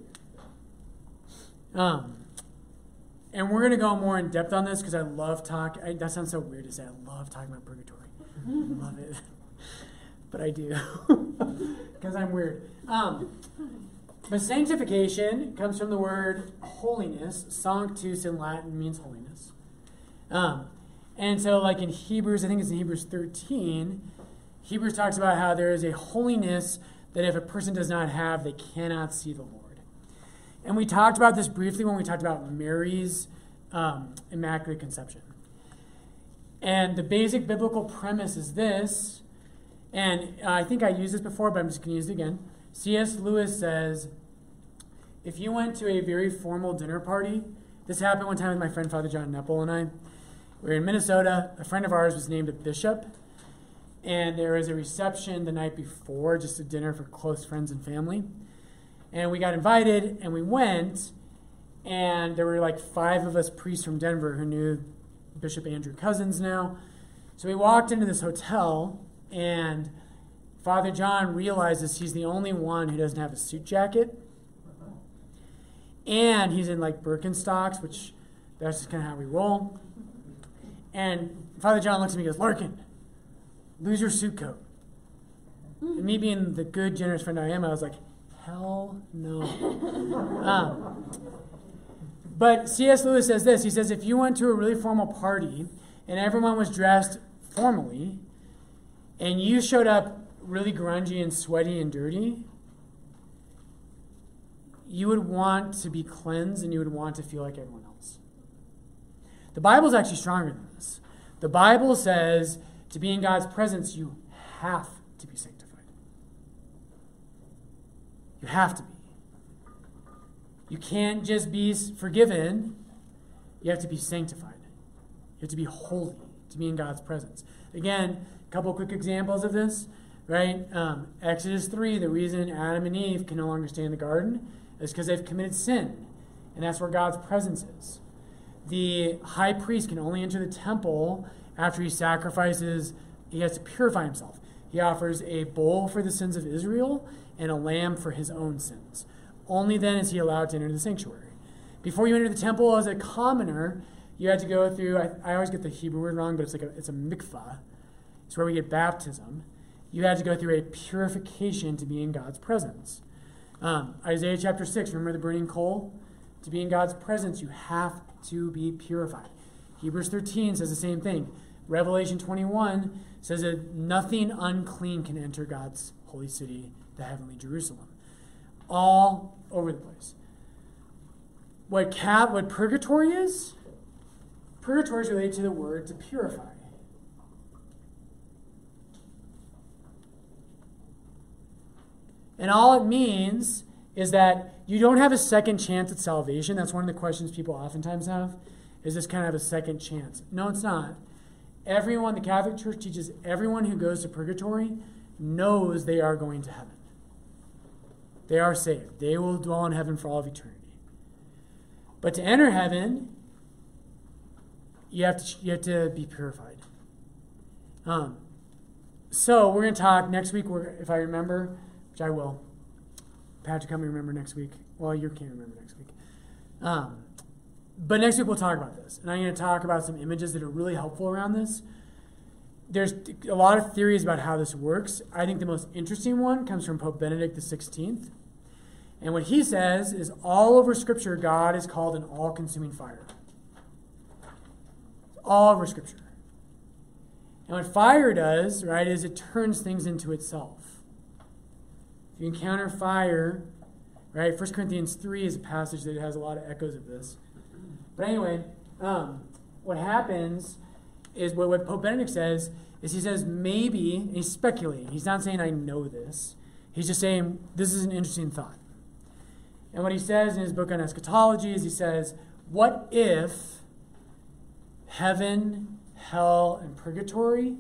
Um, and we're going to go more in depth on this because I love talk. I, that sounds so weird to say. I love talking about purgatory. I love it, but I do because I'm weird. Um, but sanctification comes from the word holiness. Sanctus in Latin means holiness. Um, and so, like in Hebrews, I think it's in Hebrews 13, Hebrews talks about how there is a holiness that if a person does not have, they cannot see the Lord. And we talked about this briefly when we talked about Mary's um, Immaculate Conception. And the basic biblical premise is this, and I think I used this before, but I'm just going to use it again. C.S. Lewis says if you went to a very formal dinner party, this happened one time with my friend Father John Nepil and I. We were in Minnesota. A friend of ours was named a bishop, and there was a reception the night before, just a dinner for close friends and family. And we got invited and we went, and there were like five of us priests from Denver who knew Bishop Andrew Cozzens now. So we walked into this hotel, and Father John realizes he's the only one who doesn't have a suit jacket. And he's in like Birkenstocks, which that's just kind of how we roll. And Father John looks at me and goes, Larkin, lose your suit coat. And me being the good, generous friend I am, I was like, hell no. um, but C.S. Lewis says this he says, if you went to a really formal party and everyone was dressed formally, and you showed up really grungy and sweaty and dirty, you would want to be cleansed and you would want to feel like everyone else. The Bible is actually stronger than this. The Bible says to be in God's presence, you have to be sanctified. You have to be. You can't just be forgiven, you have to be sanctified. You have to be holy to be in God's presence. Again, a couple quick examples of this, right? Um, Exodus 3, the reason Adam and Eve can no longer stay in the garden is because they've committed sin, and that's where God's presence is. The high priest can only enter the temple after he sacrifices, he has to purify himself. He offers a bull for the sins of Israel and a lamb for his own sins. Only then is he allowed to enter the sanctuary. Before you enter the temple as a commoner, you had to go through, I, I always get the Hebrew word wrong, but it's like a, it's a mikvah. It's where we get baptism. You had to go through a purification to be in God's presence. Um, Isaiah chapter 6, remember the burning coal? To be in God's presence, you have to be purified. Hebrews 13 says the same thing. Revelation 21 says that nothing unclean can enter God's holy city the heavenly Jerusalem. all over the place. What cat, what purgatory is? Purgatory is related to the word to purify. And all it means is that you don't have a second chance at salvation. That's one of the questions people oftentimes have. Is this kind of a second chance? No, it's not. Everyone, the Catholic Church teaches everyone who goes to purgatory knows they are going to heaven. They are saved. They will dwell in heaven for all of eternity. But to enter heaven, you have to, you have to be purified. Um, so we're going to talk next week, if I remember, which I will. Patrick, help me remember next week. Well, you can't remember next week. Um, but next week we'll talk about this. And I'm going to talk about some images that are really helpful around this. There's a lot of theories about how this works. I think the most interesting one comes from Pope Benedict XVI. And what he says is all over Scripture, God is called an all consuming fire. All over Scripture. And what fire does, right, is it turns things into itself. You encounter fire, right, 1 Corinthians 3 is a passage that has a lot of echoes of this. But anyway, um, what happens is what, what Pope Benedict says is he says maybe, and he's speculating. He's not saying I know this. He's just saying this is an interesting thought. And what he says in his book on eschatology is he says, what if heaven, hell, and purgatory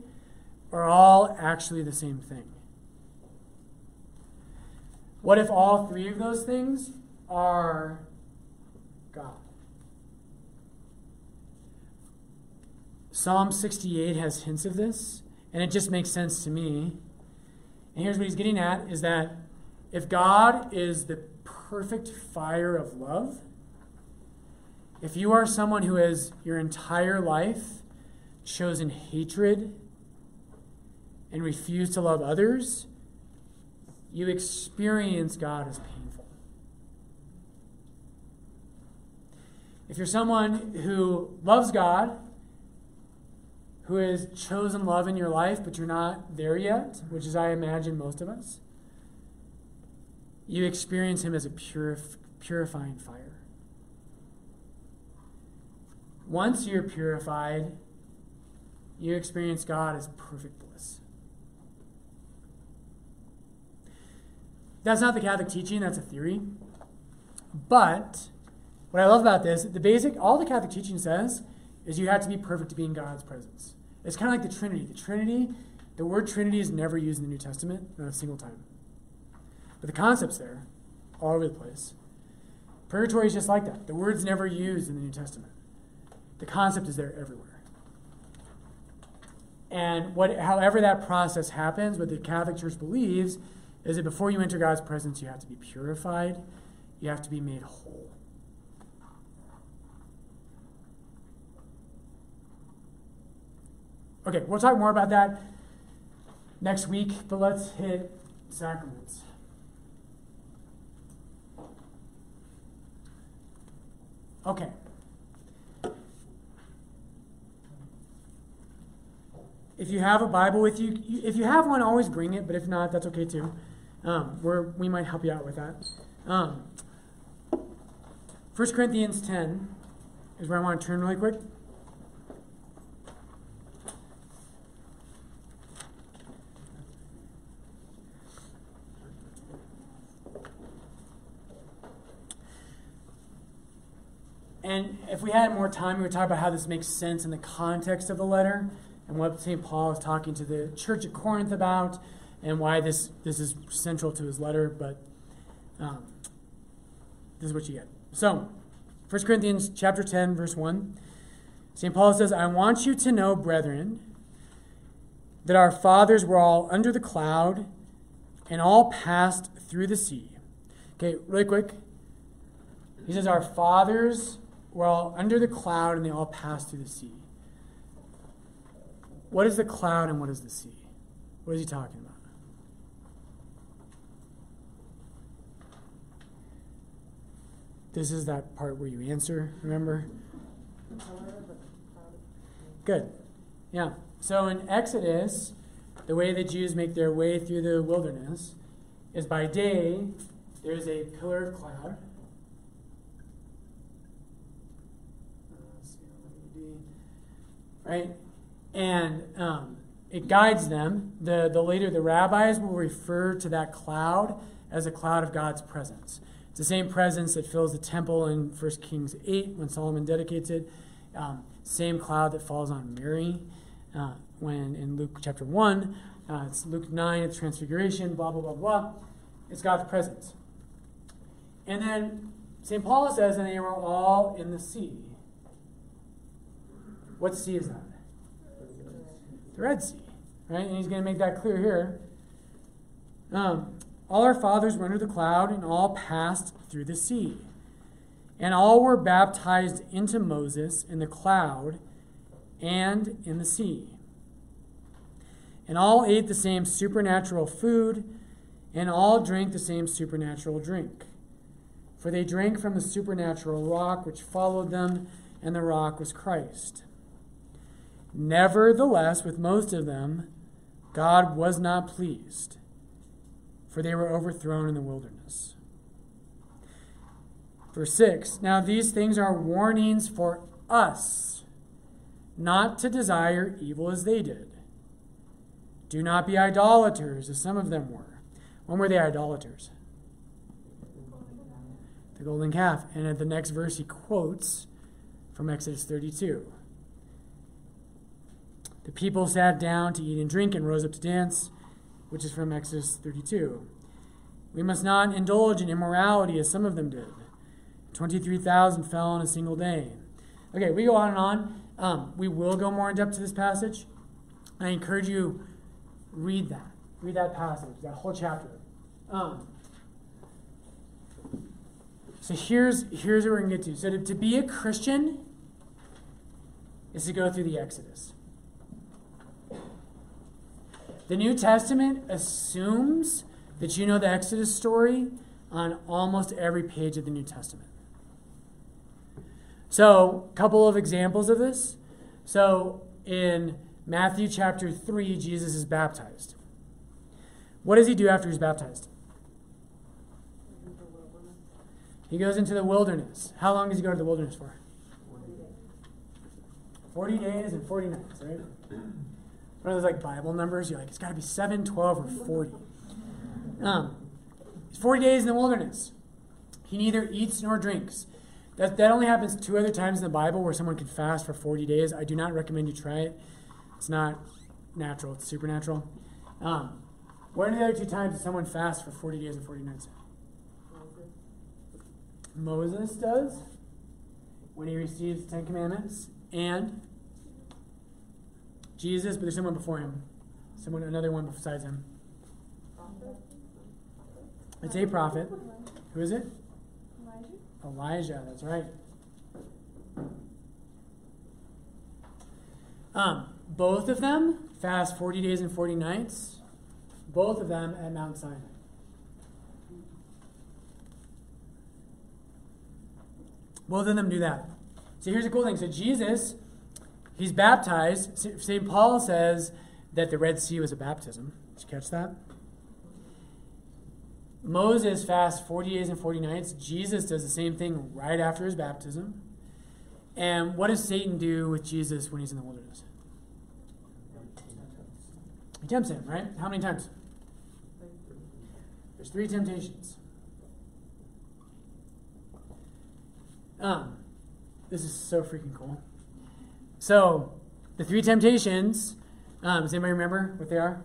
are all actually the same thing? What if all three of those things are God? Psalm 68 has hints of this, and it just makes sense to me. And here's what he's getting at is that if God is the perfect fire of love, if you are someone who has your entire life chosen hatred and refused to love others, you experience God as painful. If you're someone who loves God, who has chosen love in your life, but you're not there yet, which is, I imagine, most of us, you experience Him as a purif- purifying fire. Once you're purified, you experience God as perfect That's not the Catholic teaching, that's a theory. But what I love about this, the basic, all the Catholic teaching says is you have to be perfect to be in God's presence. It's kind of like the Trinity. The Trinity, the word Trinity is never used in the New Testament, not a single time. But the concept's there, all over the place. Purgatory is just like that. The word's never used in the New Testament. The concept is there everywhere. And what, however that process happens, what the Catholic Church believes is that before you enter God's presence, you have to be purified, you have to be made whole. Okay, we'll talk more about that next week, but let's hit sacraments. Okay. If you have a Bible with you, if you have one, always bring it, but if not, that's okay too. Um, we're, we might help you out with that. Um, 1 Corinthians 10 is where I want to turn really quick. And if we had more time, we would talk about how this makes sense in the context of the letter and what St. Paul is talking to the church at Corinth about and why this, this is central to his letter. But um, this is what you get. So, 1 Corinthians chapter 10, verse 1. St. Paul says, I want you to know, brethren, that our fathers were all under the cloud and all passed through the sea. Okay, really quick. He says, Our fathers were all under the cloud and they all passed through the sea. What is the cloud and what is the sea? What is he talking about? This is that part where you answer, remember? Good. Yeah. So in Exodus, the way the Jews make their way through the wilderness is by day there's a pillar of cloud. Right? And um, it guides them. The, the later the rabbis will refer to that cloud as a cloud of God's presence. The same presence that fills the temple in 1 Kings 8 when Solomon dedicates it. Um, same cloud that falls on Mary uh, when in Luke chapter 1. Uh, it's Luke 9 it's Transfiguration, blah, blah, blah, blah. It's God's presence. And then St. Paul says, and they were all in the sea. What sea is that? The Red Sea. Right? And he's going to make that clear here. Um, all our fathers were under the cloud, and all passed through the sea. And all were baptized into Moses in the cloud and in the sea. And all ate the same supernatural food, and all drank the same supernatural drink. For they drank from the supernatural rock which followed them, and the rock was Christ. Nevertheless, with most of them, God was not pleased, for they were overthrown in the wilderness. Verse 6 Now these things are warnings for us, not to desire evil as they did. Do not be idolaters, as some of them were. When were they idolaters? The golden calf. And at the next verse, he quotes from Exodus 32. The people sat down to eat and drink and rose up to dance, which is from Exodus 32. We must not indulge in immorality as some of them did. 23,000 fell in a single day. Okay, we go on and on. Um, we will go more in depth to this passage. I encourage you read that. Read that passage, that whole chapter. Um, so here's here's what we're gonna get to. So to, to be a Christian is to go through the Exodus. The New Testament assumes that you know the Exodus story on almost every page of the New Testament. So, a couple of examples of this. So, in Matthew chapter 3, Jesus is baptized. What does he do after he's baptized? He goes into the wilderness. How long does he go to the wilderness for? 40 days and 40 nights, right? One of those like Bible numbers. You're like, it's got to be 7, 12, or 40. Um, 40 days in the wilderness. He neither eats nor drinks. That, that only happens two other times in the Bible where someone can fast for 40 days. I do not recommend you try it. It's not natural, it's supernatural. Um, what are the other two times someone fasts for 40 days and 40 nights? Moses does when he receives the Ten Commandments, and Jesus, but there's someone before him. Someone, another one besides him. It's a prophet. Who is it? Elijah, Elijah, that's right. Um, both of them fast 40 days and 40 nights. Both of them at Mount Sinai. Both of them do that. So here's the cool thing. So Jesus, he's baptized. St. Paul says that the Red Sea was a baptism. Did you catch that? Moses fasts 40 days and 40 nights. Jesus does the same thing right after his baptism. And what does Satan do with Jesus when he's in the wilderness? He tempts him, right? How many times? There's three temptations. Um, this is so freaking cool. So, the three temptations, um, does anybody remember what they are?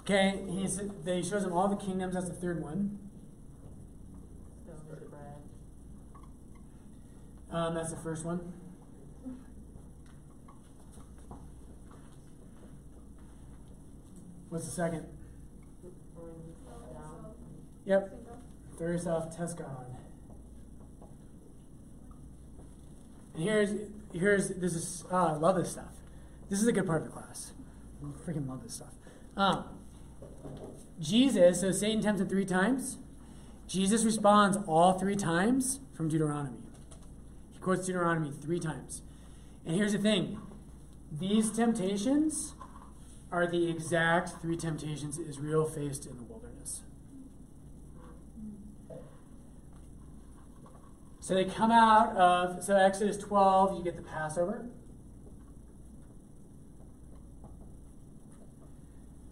Okay, he's, he shows them all the kingdoms. That's the third one. Um, that's the first one. What's the second? Yep. Throw yourself test God. And here's here's this is oh, I love this stuff. This is a good part of the class. I freaking love this stuff. Um, Jesus, so Satan tempts him three times. Jesus responds all three times from Deuteronomy. He quotes Deuteronomy three times. And here's the thing these temptations are the exact three temptations Israel faced in the wilderness. So they come out of, so Exodus 12, you get the Passover.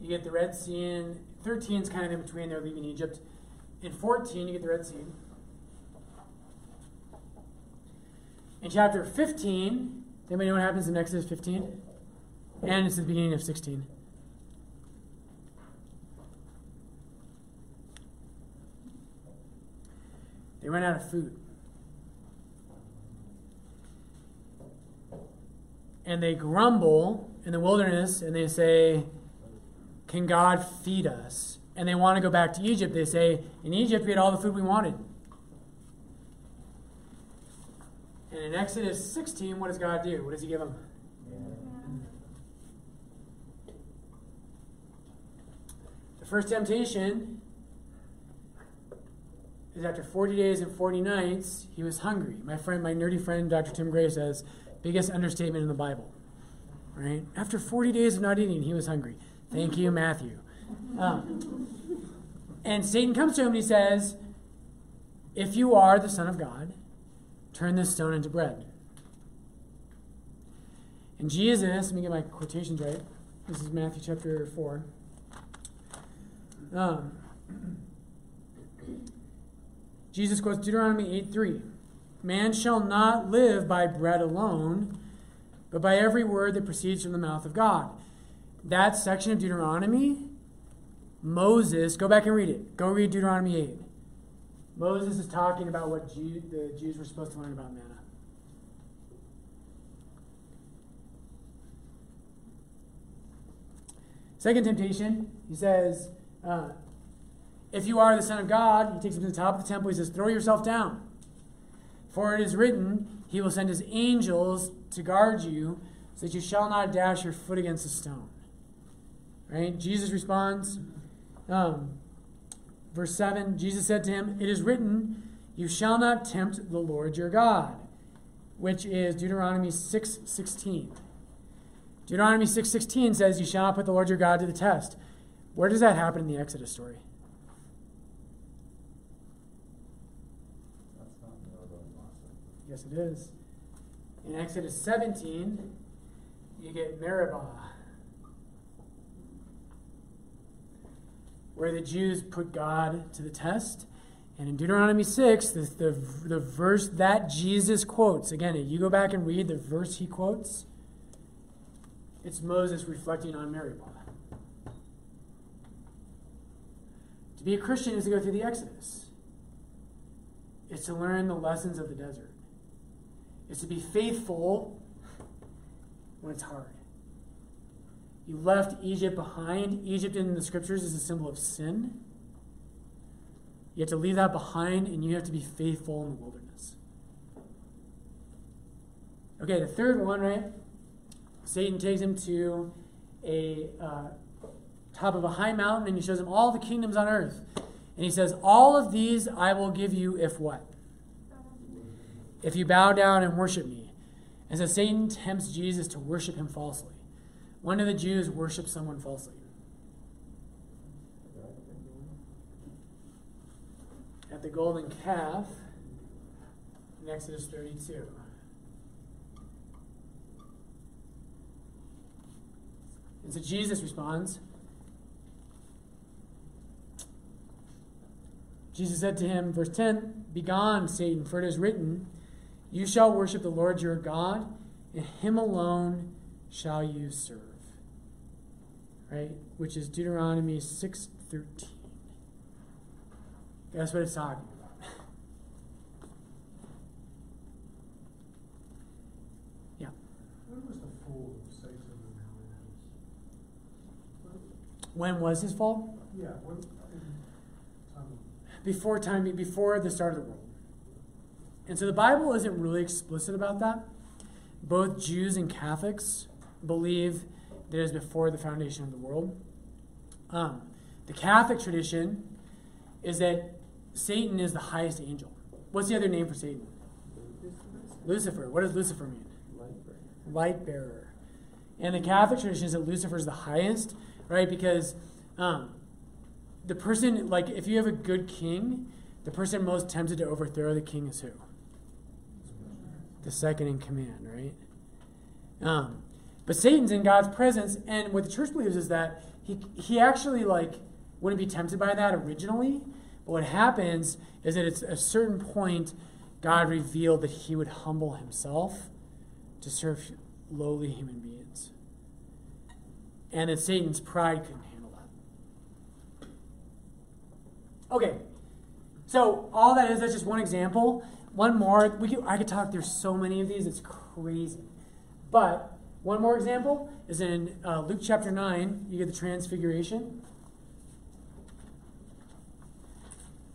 You get the Red Sea, and 13 is kind of in between, they're leaving Egypt. In 14, you get the Red Sea. In chapter 15, anybody know what happens in Exodus 15? And it's the beginning of 16. They run out of food. And they grumble in the wilderness and they say, Can God feed us? And they want to go back to Egypt. They say, In Egypt, we had all the food we wanted. And in Exodus 16, what does God do? What does He give them? The first temptation is after 40 days and 40 nights, he was hungry. My friend, my nerdy friend, Dr. Tim Gray says, biggest understatement in the Bible. Right? After 40 days of not eating, he was hungry. Thank you, Matthew. Um, and Satan comes to him and he says, If you are the Son of God, turn this stone into bread. And Jesus, let me get my quotations right. This is Matthew chapter 4. Um, Jesus quotes Deuteronomy 8 3. Man shall not live by bread alone, but by every word that proceeds from the mouth of God. That section of Deuteronomy, Moses, go back and read it. Go read Deuteronomy 8. Moses is talking about what Jew, the Jews were supposed to learn about manna. Second temptation, he says, uh, if you are the Son of God, he takes him to the top of the temple. He says, Throw yourself down. For it is written, He will send His angels to guard you, so that you shall not dash your foot against a stone. Right? Jesus responds, um, verse 7 Jesus said to him, It is written, You shall not tempt the Lord your God, which is Deuteronomy 6 16. Deuteronomy 6 16 says, You shall not put the Lord your God to the test. Where does that happen in the Exodus story? Yes, it is. In Exodus 17, you get Meribah, where the Jews put God to the test. And in Deuteronomy 6, the, the, the verse that Jesus quotes, again, you go back and read the verse he quotes, it's Moses reflecting on Meribah. To be a Christian is to go through the Exodus. It's to learn the lessons of the desert. It's to be faithful when it's hard. You left Egypt behind. Egypt in the scriptures is a symbol of sin. You have to leave that behind and you have to be faithful in the wilderness. Okay, the third one, right? Satan takes him to a uh, top of a high mountain and he shows him all the kingdoms on earth. And he says, All of these I will give you if what? If you bow down and worship me. And so Satan tempts Jesus to worship him falsely. When do the Jews worship someone falsely? At the golden calf in Exodus 32. And so Jesus responds. Jesus said to him, verse 10 Begone, Satan, for it is written, You shall worship the Lord your God, and him alone shall you serve. Right? Which is Deuteronomy 6 13. That's what it's talking about. yeah. When was the fall of Satan When was his fall? Yeah, when, time before time before the start of the world. And so the Bible isn't really explicit about that. Both Jews and Catholics believe that before the foundation of the world. Um, the Catholic tradition is that Satan is the highest angel. What's the other name for Satan? Lucifer. What does Lucifer mean? Light bearer. And the Catholic tradition is that Lucifer is the highest, right? Because um, the person, like, if you have a good king, the person most tempted to overthrow the king is who? The second in command, right? Um, but Satan's in God's presence, and what the church believes is that he, he actually like wouldn't be tempted by that originally. But what happens is that at a certain point, God revealed that he would humble himself to serve lowly human beings. And that Satan's pride couldn't handle that. Okay, so all that is, that's just one example. One more, we could, I could talk, there's so many of these, it's crazy. But one more example is in uh, Luke chapter 9, you get the transfiguration.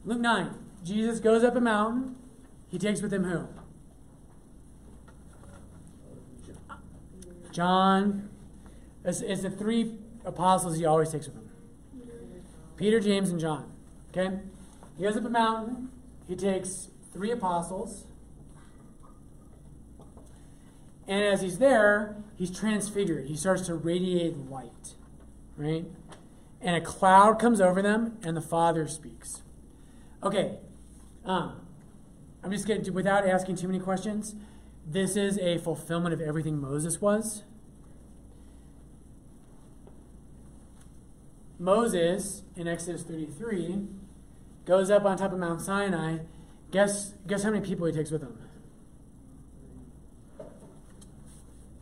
Luke 9, Jesus goes up a mountain, he takes with him who? John. It's, it's the three apostles he always takes with him Peter, James, and John. Okay? He goes up a mountain, he takes three apostles. And as he's there, he's transfigured. He starts to radiate light, right? And a cloud comes over them, and the Father speaks. Okay, um, I'm just going to, without asking too many questions, this is a fulfillment of everything Moses was. Moses, in Exodus 33, goes up on top of Mount Sinai. Guess, guess how many people he takes with him?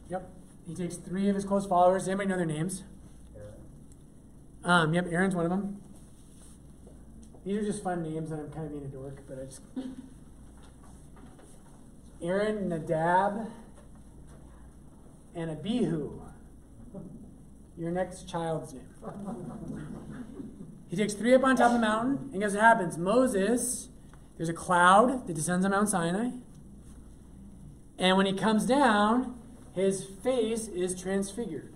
Yep. He takes three of his close followers. Does anybody know their names? Um, yep, Aaron's one of them. These are just fun names, and I'm kind of being a dork, but I just. Aaron, Nadab, and Abihu. Your next child's name. He takes three up on top of the mountain, and guess what happens? Moses, there's a cloud that descends on Mount Sinai. And when he comes down, his face is transfigured.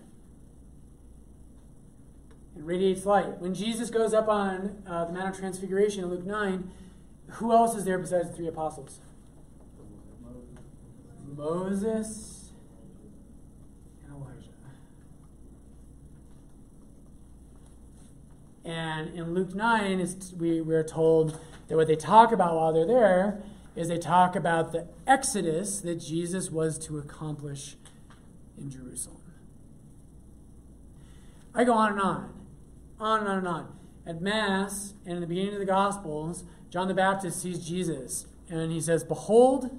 It radiates light. When Jesus goes up on uh, the Mount of Transfiguration in Luke 9, who else is there besides the three apostles? Moses and Elijah. And in Luke 9, it's, we, we're told that what they talk about while they're there is they talk about the exodus that Jesus was to accomplish in Jerusalem. I go on and on, on and on and on. At Mass and in the beginning of the Gospels, John the Baptist sees Jesus and he says, Behold,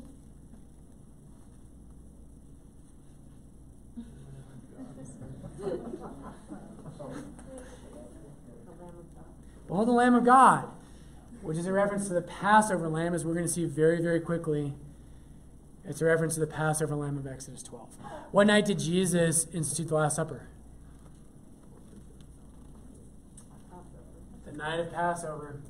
Behold the Lamb of God, which is a reference to the Passover lamb, as we're going to see very, very quickly. It's a reference to the Passover lamb of Exodus 12. What night did Jesus institute the Last Supper? The night of Passover.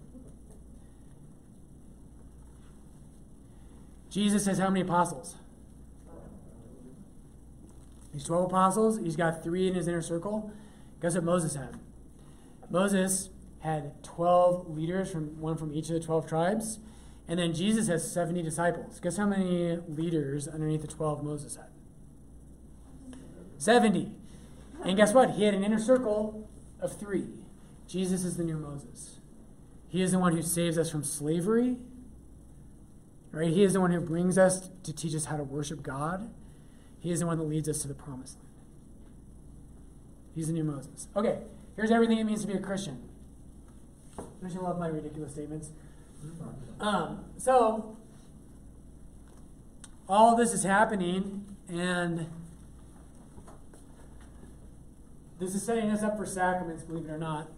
Jesus has how many apostles? He's 12 apostles. He's got three in his inner circle. Guess what Moses had? Moses had 12 leaders, from one from each of the 12 tribes. And then Jesus has 70 disciples. Guess how many leaders underneath the 12 Moses had? 70. And guess what? He had an inner circle of three. Jesus is the new Moses. He is the one who saves us from slavery. Right? He is the one who brings us to teach us how to worship God. He is the one that leads us to the promised land. He's the new Moses. Okay, here's everything it means to be a Christian. Don't you love my ridiculous statements? Um, so, all this is happening, and this is setting us up for sacraments, believe it or not.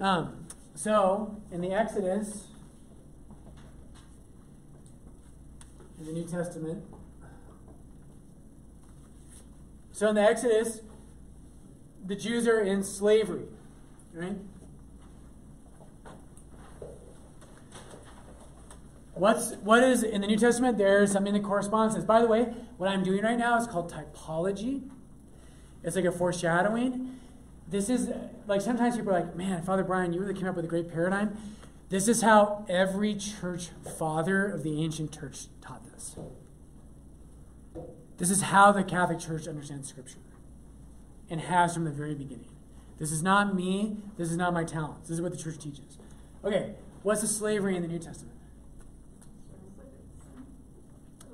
Um, so, in the Exodus, in the New Testament, so in the Exodus, the Jews are in slavery, right? What's what is in the New Testament? There's something that corresponds. By the way, what I'm doing right now is called typology. It's like a foreshadowing. This is like sometimes people are like, "Man, Father Brian, you really came up with a great paradigm." This is how every church father of the ancient church taught this. This is how the Catholic Church understands Scripture. and has from the very beginning. This is not me. This is not my talents. This is what the church teaches. Okay, what's the slavery in the New Testament?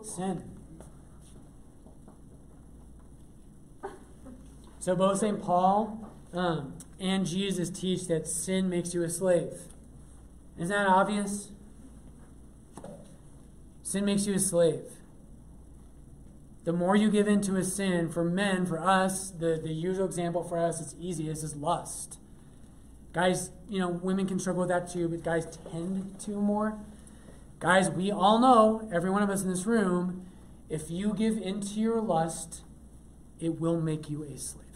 Sin. So both St. Paul um, and Jesus teach that sin makes you a slave. Isn't that obvious? Sin makes you a slave. The more you give into a sin, for men, for us, the, the usual example for us, it's easiest, is lust. Guys, you know, women can struggle with that too, but guys tend to more. Guys, we all know, every one of us in this room, if you give into your lust, it will make you a slave.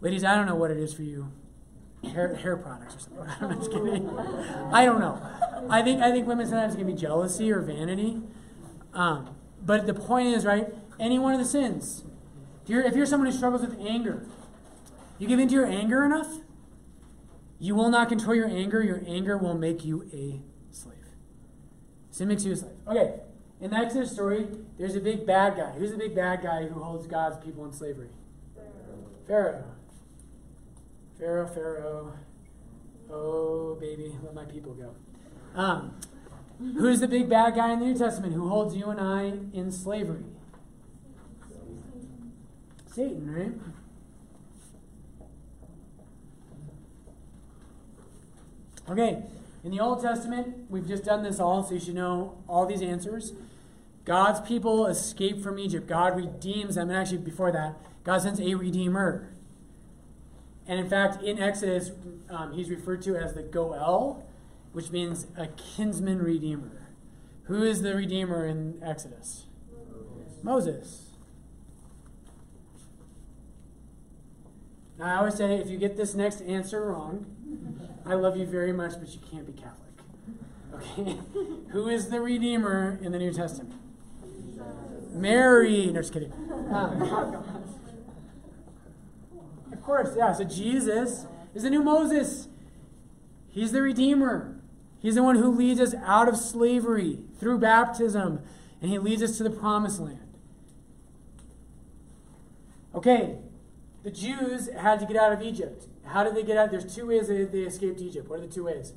Ladies, I don't know what it is for you. Hair, hair products or something. I'm just kidding. I don't know. I think I think women sometimes can be jealousy or vanity. Um, but the point is, right? Any one of the sins. If you're if you're someone who struggles with anger, you give into your anger enough, you will not control your anger. Your anger will make you a slave. Sin makes you a slave. Okay. In the Exodus story, there's a big bad guy. Who's the big bad guy who holds God's people in slavery? Pharaoh. Pharaoh, Pharaoh. Oh, baby, let my people go. Um, who's the big bad guy in the New Testament who holds you and I in slavery? Satan, right? Okay, in the Old Testament, we've just done this all, so you should know all these answers. God's people escape from Egypt. God redeems them. And actually, before that, God sends a redeemer. And in fact, in Exodus, um, he's referred to as the Goel, which means a kinsman redeemer. Who is the redeemer in Exodus? Moses. Moses. Now, I always say if you get this next answer wrong, I love you very much, but you can't be Catholic. Okay? Who is the redeemer in the New Testament? Mary. No, just kidding. Um, of course, yeah. So Jesus is the new Moses. He's the Redeemer. He's the one who leads us out of slavery through baptism, and he leads us to the promised land. Okay, the Jews had to get out of Egypt. How did they get out? There's two ways they, they escaped Egypt. What are the two ways?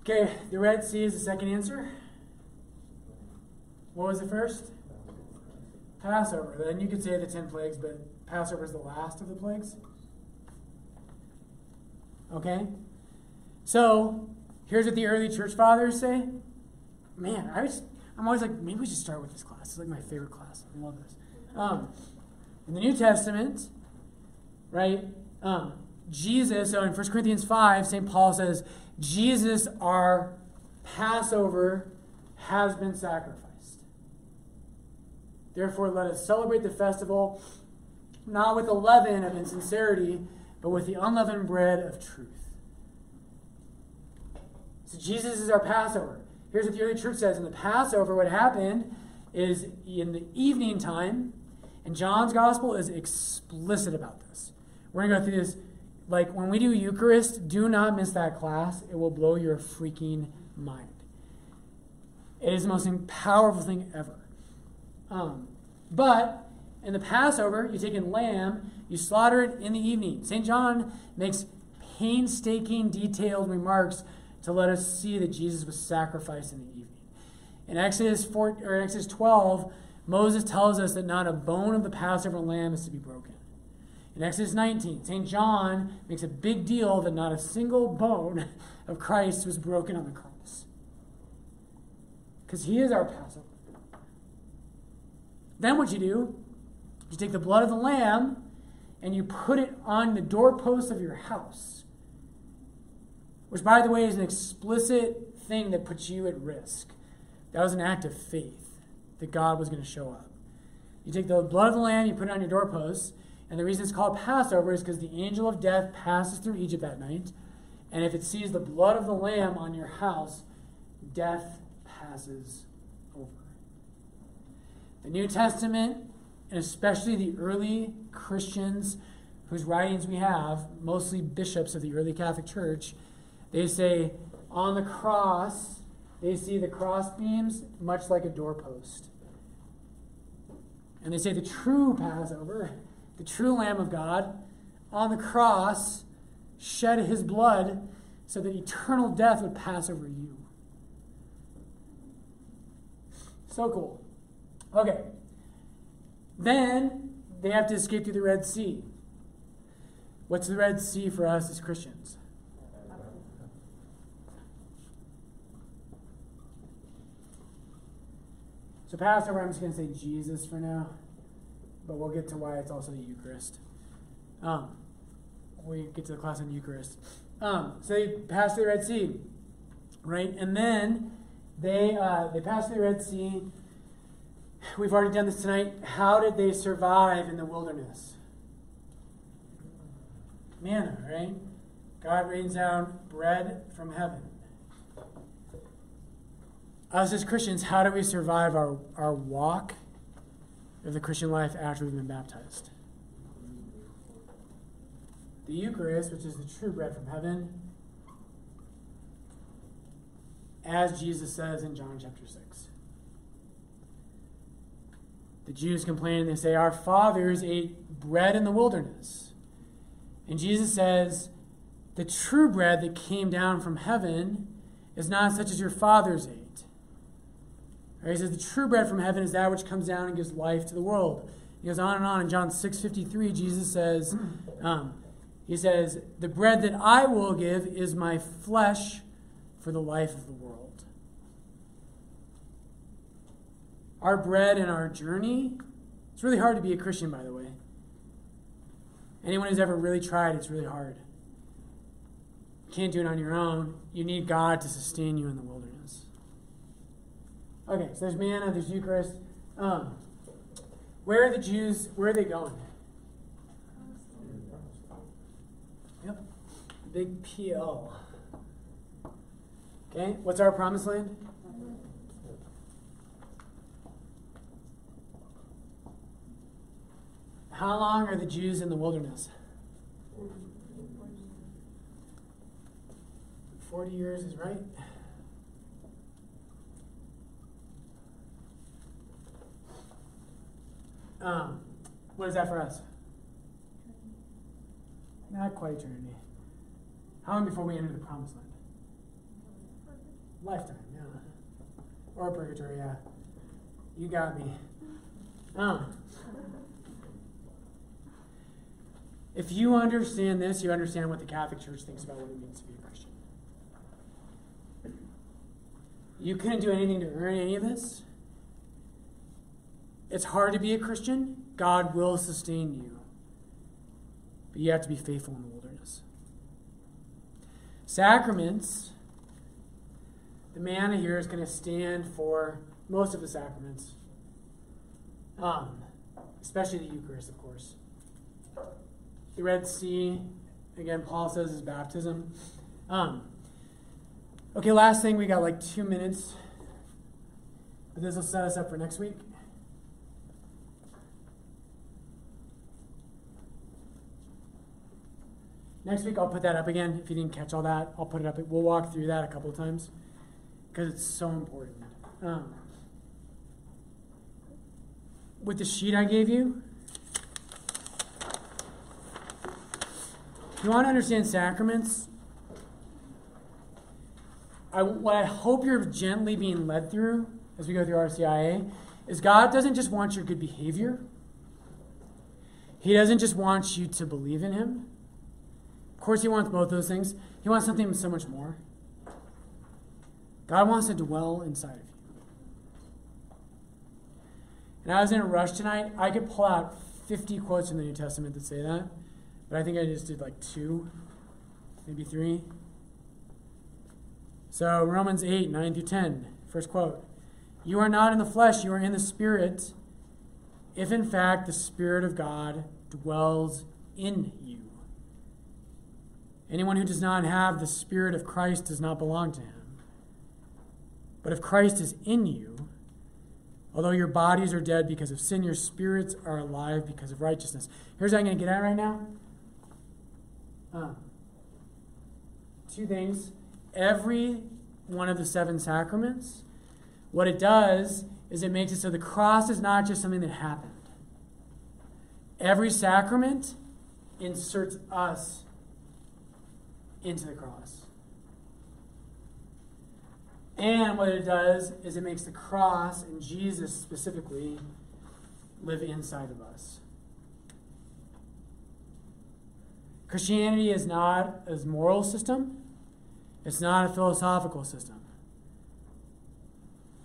Okay, the Red Sea is the second answer. What was the first? Passover. Then you could say the ten plagues, but Passover is the last of the plagues. Okay? So, here's what the early church fathers say. Man, I was, I'm always like, maybe we should start with this class. It's like my favorite class. I love this. Um, in the New Testament, right, um, Jesus, so in 1 Corinthians 5, St. Paul says, Jesus, our Passover, has been sacrificed. Therefore, let us celebrate the festival not with the leaven of insincerity, but with the unleavened bread of truth. So, Jesus is our Passover. Here's what the early church says in the Passover, what happened is in the evening time, and John's gospel is explicit about this. We're going to go through this. Like when we do Eucharist, do not miss that class. It will blow your freaking mind. It is the most powerful thing ever. Um, but in the Passover, you take a lamb, you slaughter it in the evening. St. John makes painstaking, detailed remarks to let us see that Jesus was sacrificed in the evening. In Exodus 4, or Exodus 12, Moses tells us that not a bone of the Passover lamb is to be broken. In Exodus 19, St. John makes a big deal that not a single bone of Christ was broken on the cross. Because he is our Passover. Then what you do, you take the blood of the lamb and you put it on the doorpost of your house. Which, by the way, is an explicit thing that puts you at risk. That was an act of faith that God was going to show up. You take the blood of the lamb, you put it on your doorpost, and the reason it's called Passover is because the angel of death passes through Egypt that night, and if it sees the blood of the lamb on your house, death passes over. The New Testament, and especially the early Christians whose writings we have, mostly bishops of the early Catholic Church, they say on the cross, they see the cross beams much like a doorpost. And they say the true Passover, the true Lamb of God, on the cross shed his blood so that eternal death would pass over you. So cool. Okay. Then they have to escape through the Red Sea. What's the Red Sea for us as Christians? So, Passover, I'm just going to say Jesus for now, but we'll get to why it's also the Eucharist. Um, we get to the class on Eucharist. Um, so they pass through the Red Sea, right? And then they uh, they pass through the Red Sea. We've already done this tonight. How did they survive in the wilderness? Manna, right? God rains down bread from heaven. Us as Christians, how do we survive our, our walk of the Christian life after we've been baptized? The Eucharist, which is the true bread from heaven, as Jesus says in John chapter 6. The Jews complain and they say, Our fathers ate bread in the wilderness. And Jesus says, The true bread that came down from heaven is not such as your fathers ate. Right, he says, The true bread from heaven is that which comes down and gives life to the world. He goes on and on. In John 6 53, Jesus says, um, He says, The bread that I will give is my flesh for the life of the world. Our bread and our journey, it's really hard to be a Christian, by the way. Anyone who's ever really tried, it's really hard. You can't do it on your own. You need God to sustain you in the wilderness. Okay, so there's manna, there's Eucharist. Um, where are the Jews? Where are they going? Yep, big PL. Okay, what's our promised land? How long are the Jews in the wilderness? 40 years is right. Um, what is that for us? Not quite eternity. How long before we enter the promised land? Lifetime, yeah. Or purgatory, yeah. You got me. Um, if you understand this, you understand what the Catholic Church thinks about what it means to be a Christian. You couldn't do anything to earn any of this. It's hard to be a Christian. God will sustain you. But you have to be faithful in the wilderness. Sacraments, the manna here is going to stand for most of the sacraments, um, especially the Eucharist, of course. The Red Sea, again, Paul says is baptism. Um, okay, last thing, we got like two minutes. But this will set us up for next week. Next week, I'll put that up again. If you didn't catch all that, I'll put it up. We'll walk through that a couple of times because it's so important. Um, with the sheet I gave you, if you want to understand sacraments, I, what I hope you're gently being led through as we go through RCIA is God doesn't just want your good behavior. He doesn't just want you to believe in Him. Course, He wants both those things. He wants something so much more. God wants to dwell inside of you. And I was in a rush tonight. I could pull out 50 quotes from the New Testament that say that, but I think I just did like two, maybe three. So, Romans 8, 9 through 10, first quote You are not in the flesh, you are in the Spirit, if in fact the Spirit of God dwells in you. Anyone who does not have the Spirit of Christ does not belong to him. But if Christ is in you, although your bodies are dead because of sin, your spirits are alive because of righteousness. Here's what I'm going to get at right now. Uh, two things. Every one of the seven sacraments. What it does is it makes it so the cross is not just something that happened. Every sacrament inserts us into the cross. And what it does is it makes the cross and Jesus specifically live inside of us. Christianity is not a moral system, it's not a philosophical system.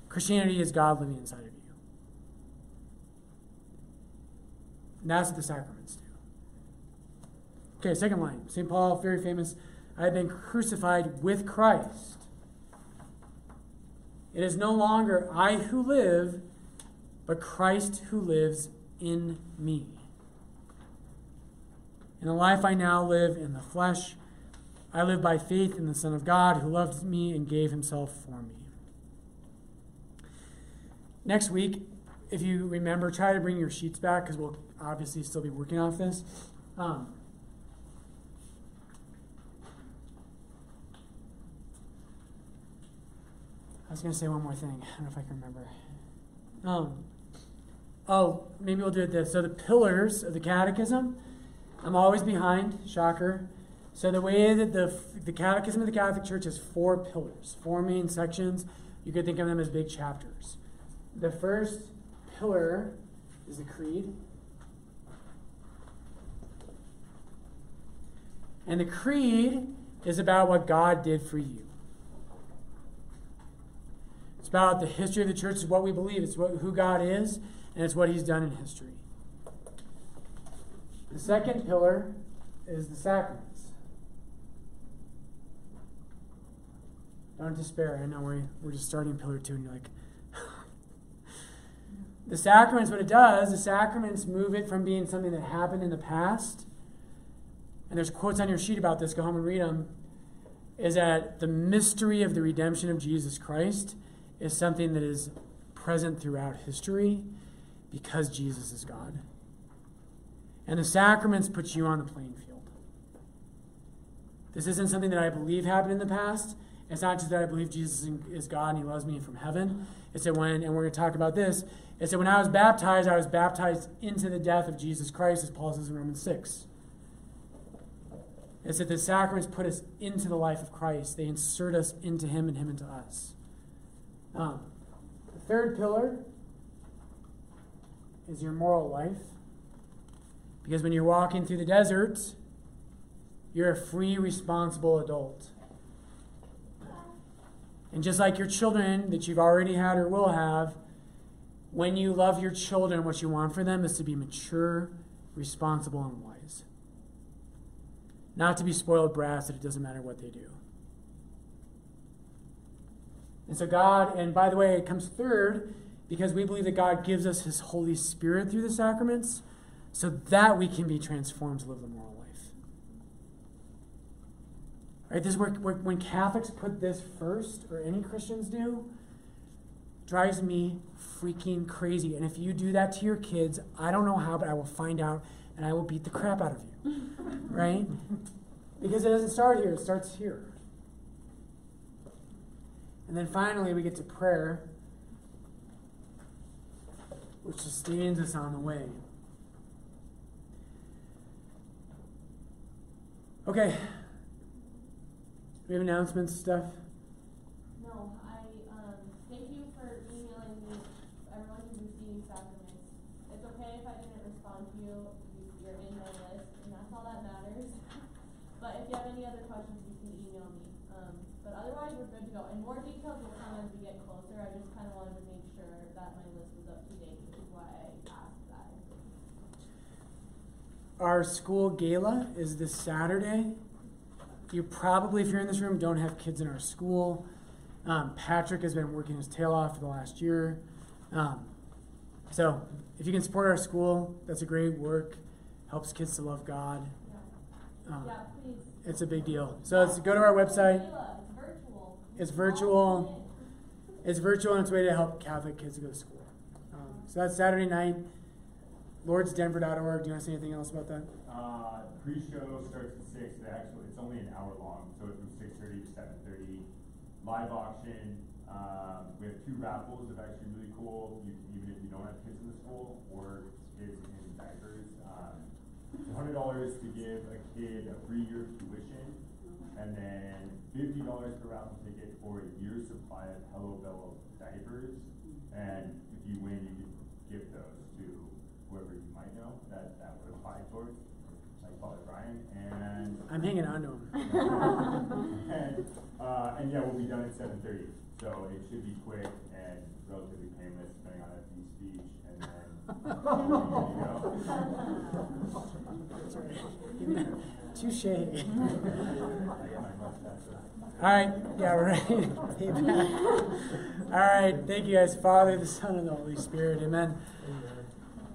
Christianity is God living inside of you. And that's what the sacraments do. Okay, second line. St. Paul, very famous. I have been crucified with Christ. It is no longer I who live, but Christ who lives in me. In the life I now live in the flesh, I live by faith in the Son of God who loved me and gave himself for me. Next week, if you remember, try to bring your sheets back because we'll obviously still be working off this. Um, I was going to say one more thing. I don't know if I can remember. Um, oh, maybe we'll do it this. So, the pillars of the catechism, I'm always behind, shocker. So, the way that the, the catechism of the Catholic Church has four pillars, four main sections. You could think of them as big chapters. The first pillar is the creed. And the creed is about what God did for you. About the history of the church, it's what we believe, it's what, who God is, and it's what He's done in history. The second pillar is the sacraments. Don't despair. I know we're, we're just starting pillar two, and you're like, the sacraments, what it does, the sacraments move it from being something that happened in the past, and there's quotes on your sheet about this, go home and read them, is that the mystery of the redemption of Jesus Christ is something that is present throughout history because Jesus is God. And the sacraments put you on the playing field. This isn't something that I believe happened in the past. It's not just that I believe Jesus is God and He loves me from heaven. It's that when, and we're going to talk about this, it's that when I was baptized, I was baptized into the death of Jesus Christ, as Paul says in Romans 6. It's that the sacraments put us into the life of Christ. They insert us into Him and Him into us. Um, the third pillar is your moral life. Because when you're walking through the desert, you're a free, responsible adult. And just like your children that you've already had or will have, when you love your children, what you want for them is to be mature, responsible, and wise. Not to be spoiled brats that it doesn't matter what they do. And so, God, and by the way, it comes third because we believe that God gives us His Holy Spirit through the sacraments so that we can be transformed to live the moral life. Right? This is where, where when Catholics put this first, or any Christians do, drives me freaking crazy. And if you do that to your kids, I don't know how, but I will find out and I will beat the crap out of you. right? Because it doesn't start here, it starts here. And then finally, we get to prayer, which sustains us on the way. Okay. We have announcements stuff. No, I, um, thank you for emailing me, everyone who's receiving sacraments. It's okay if I didn't respond to you, You- you're in my list, and that's all that matters. But if you have any other questions, you can email me. Um, but otherwise, we're good to go. And more details will come as we get closer. I just kinda wanted to make sure that my list was up to date, which is why I asked that. Our school gala is this Saturday. You probably, if you're in this room, don't have kids in our school. Um, Patrick has been working his tail off for the last year. Um, so, if you can support our school, that's a great work. Helps kids to love God. Um, Yeah, please. it's a big deal. So, it's, go to our website. Kayla, It's virtual. It's virtual. It's virtual and it's a way to help Catholic kids go to school. Um, so that's Saturday night. LourdesDenver.org. Do you want to say anything else about that? Uh, pre-show starts at six, actually, it's only an hour long, so it's from six thirty to seven thirty. live auction. Um, we have two raffles that are actually really cool. You can, even if you don't have kids in the school or kids in diapers. Um, it's hundred dollars to give a kid a free year of tuition, and then fifty dollars per raffle ticket for a year's supply of Hello Bello diapers. And if you win, you can give those whoever you might know that that would apply towards, like Father Brian. And I'm hanging on to him. and, uh, and yeah, we'll be done at seven thirty, so it should be quick and relatively painless, depending on FD's speech, and then. there you go. Touche. I get my mustache. All right, yeah, we're ready to pay back. All right, thank you guys, Father, the Son, and the Holy Spirit. Amen.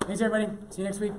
Thanks, everybody. See you next week.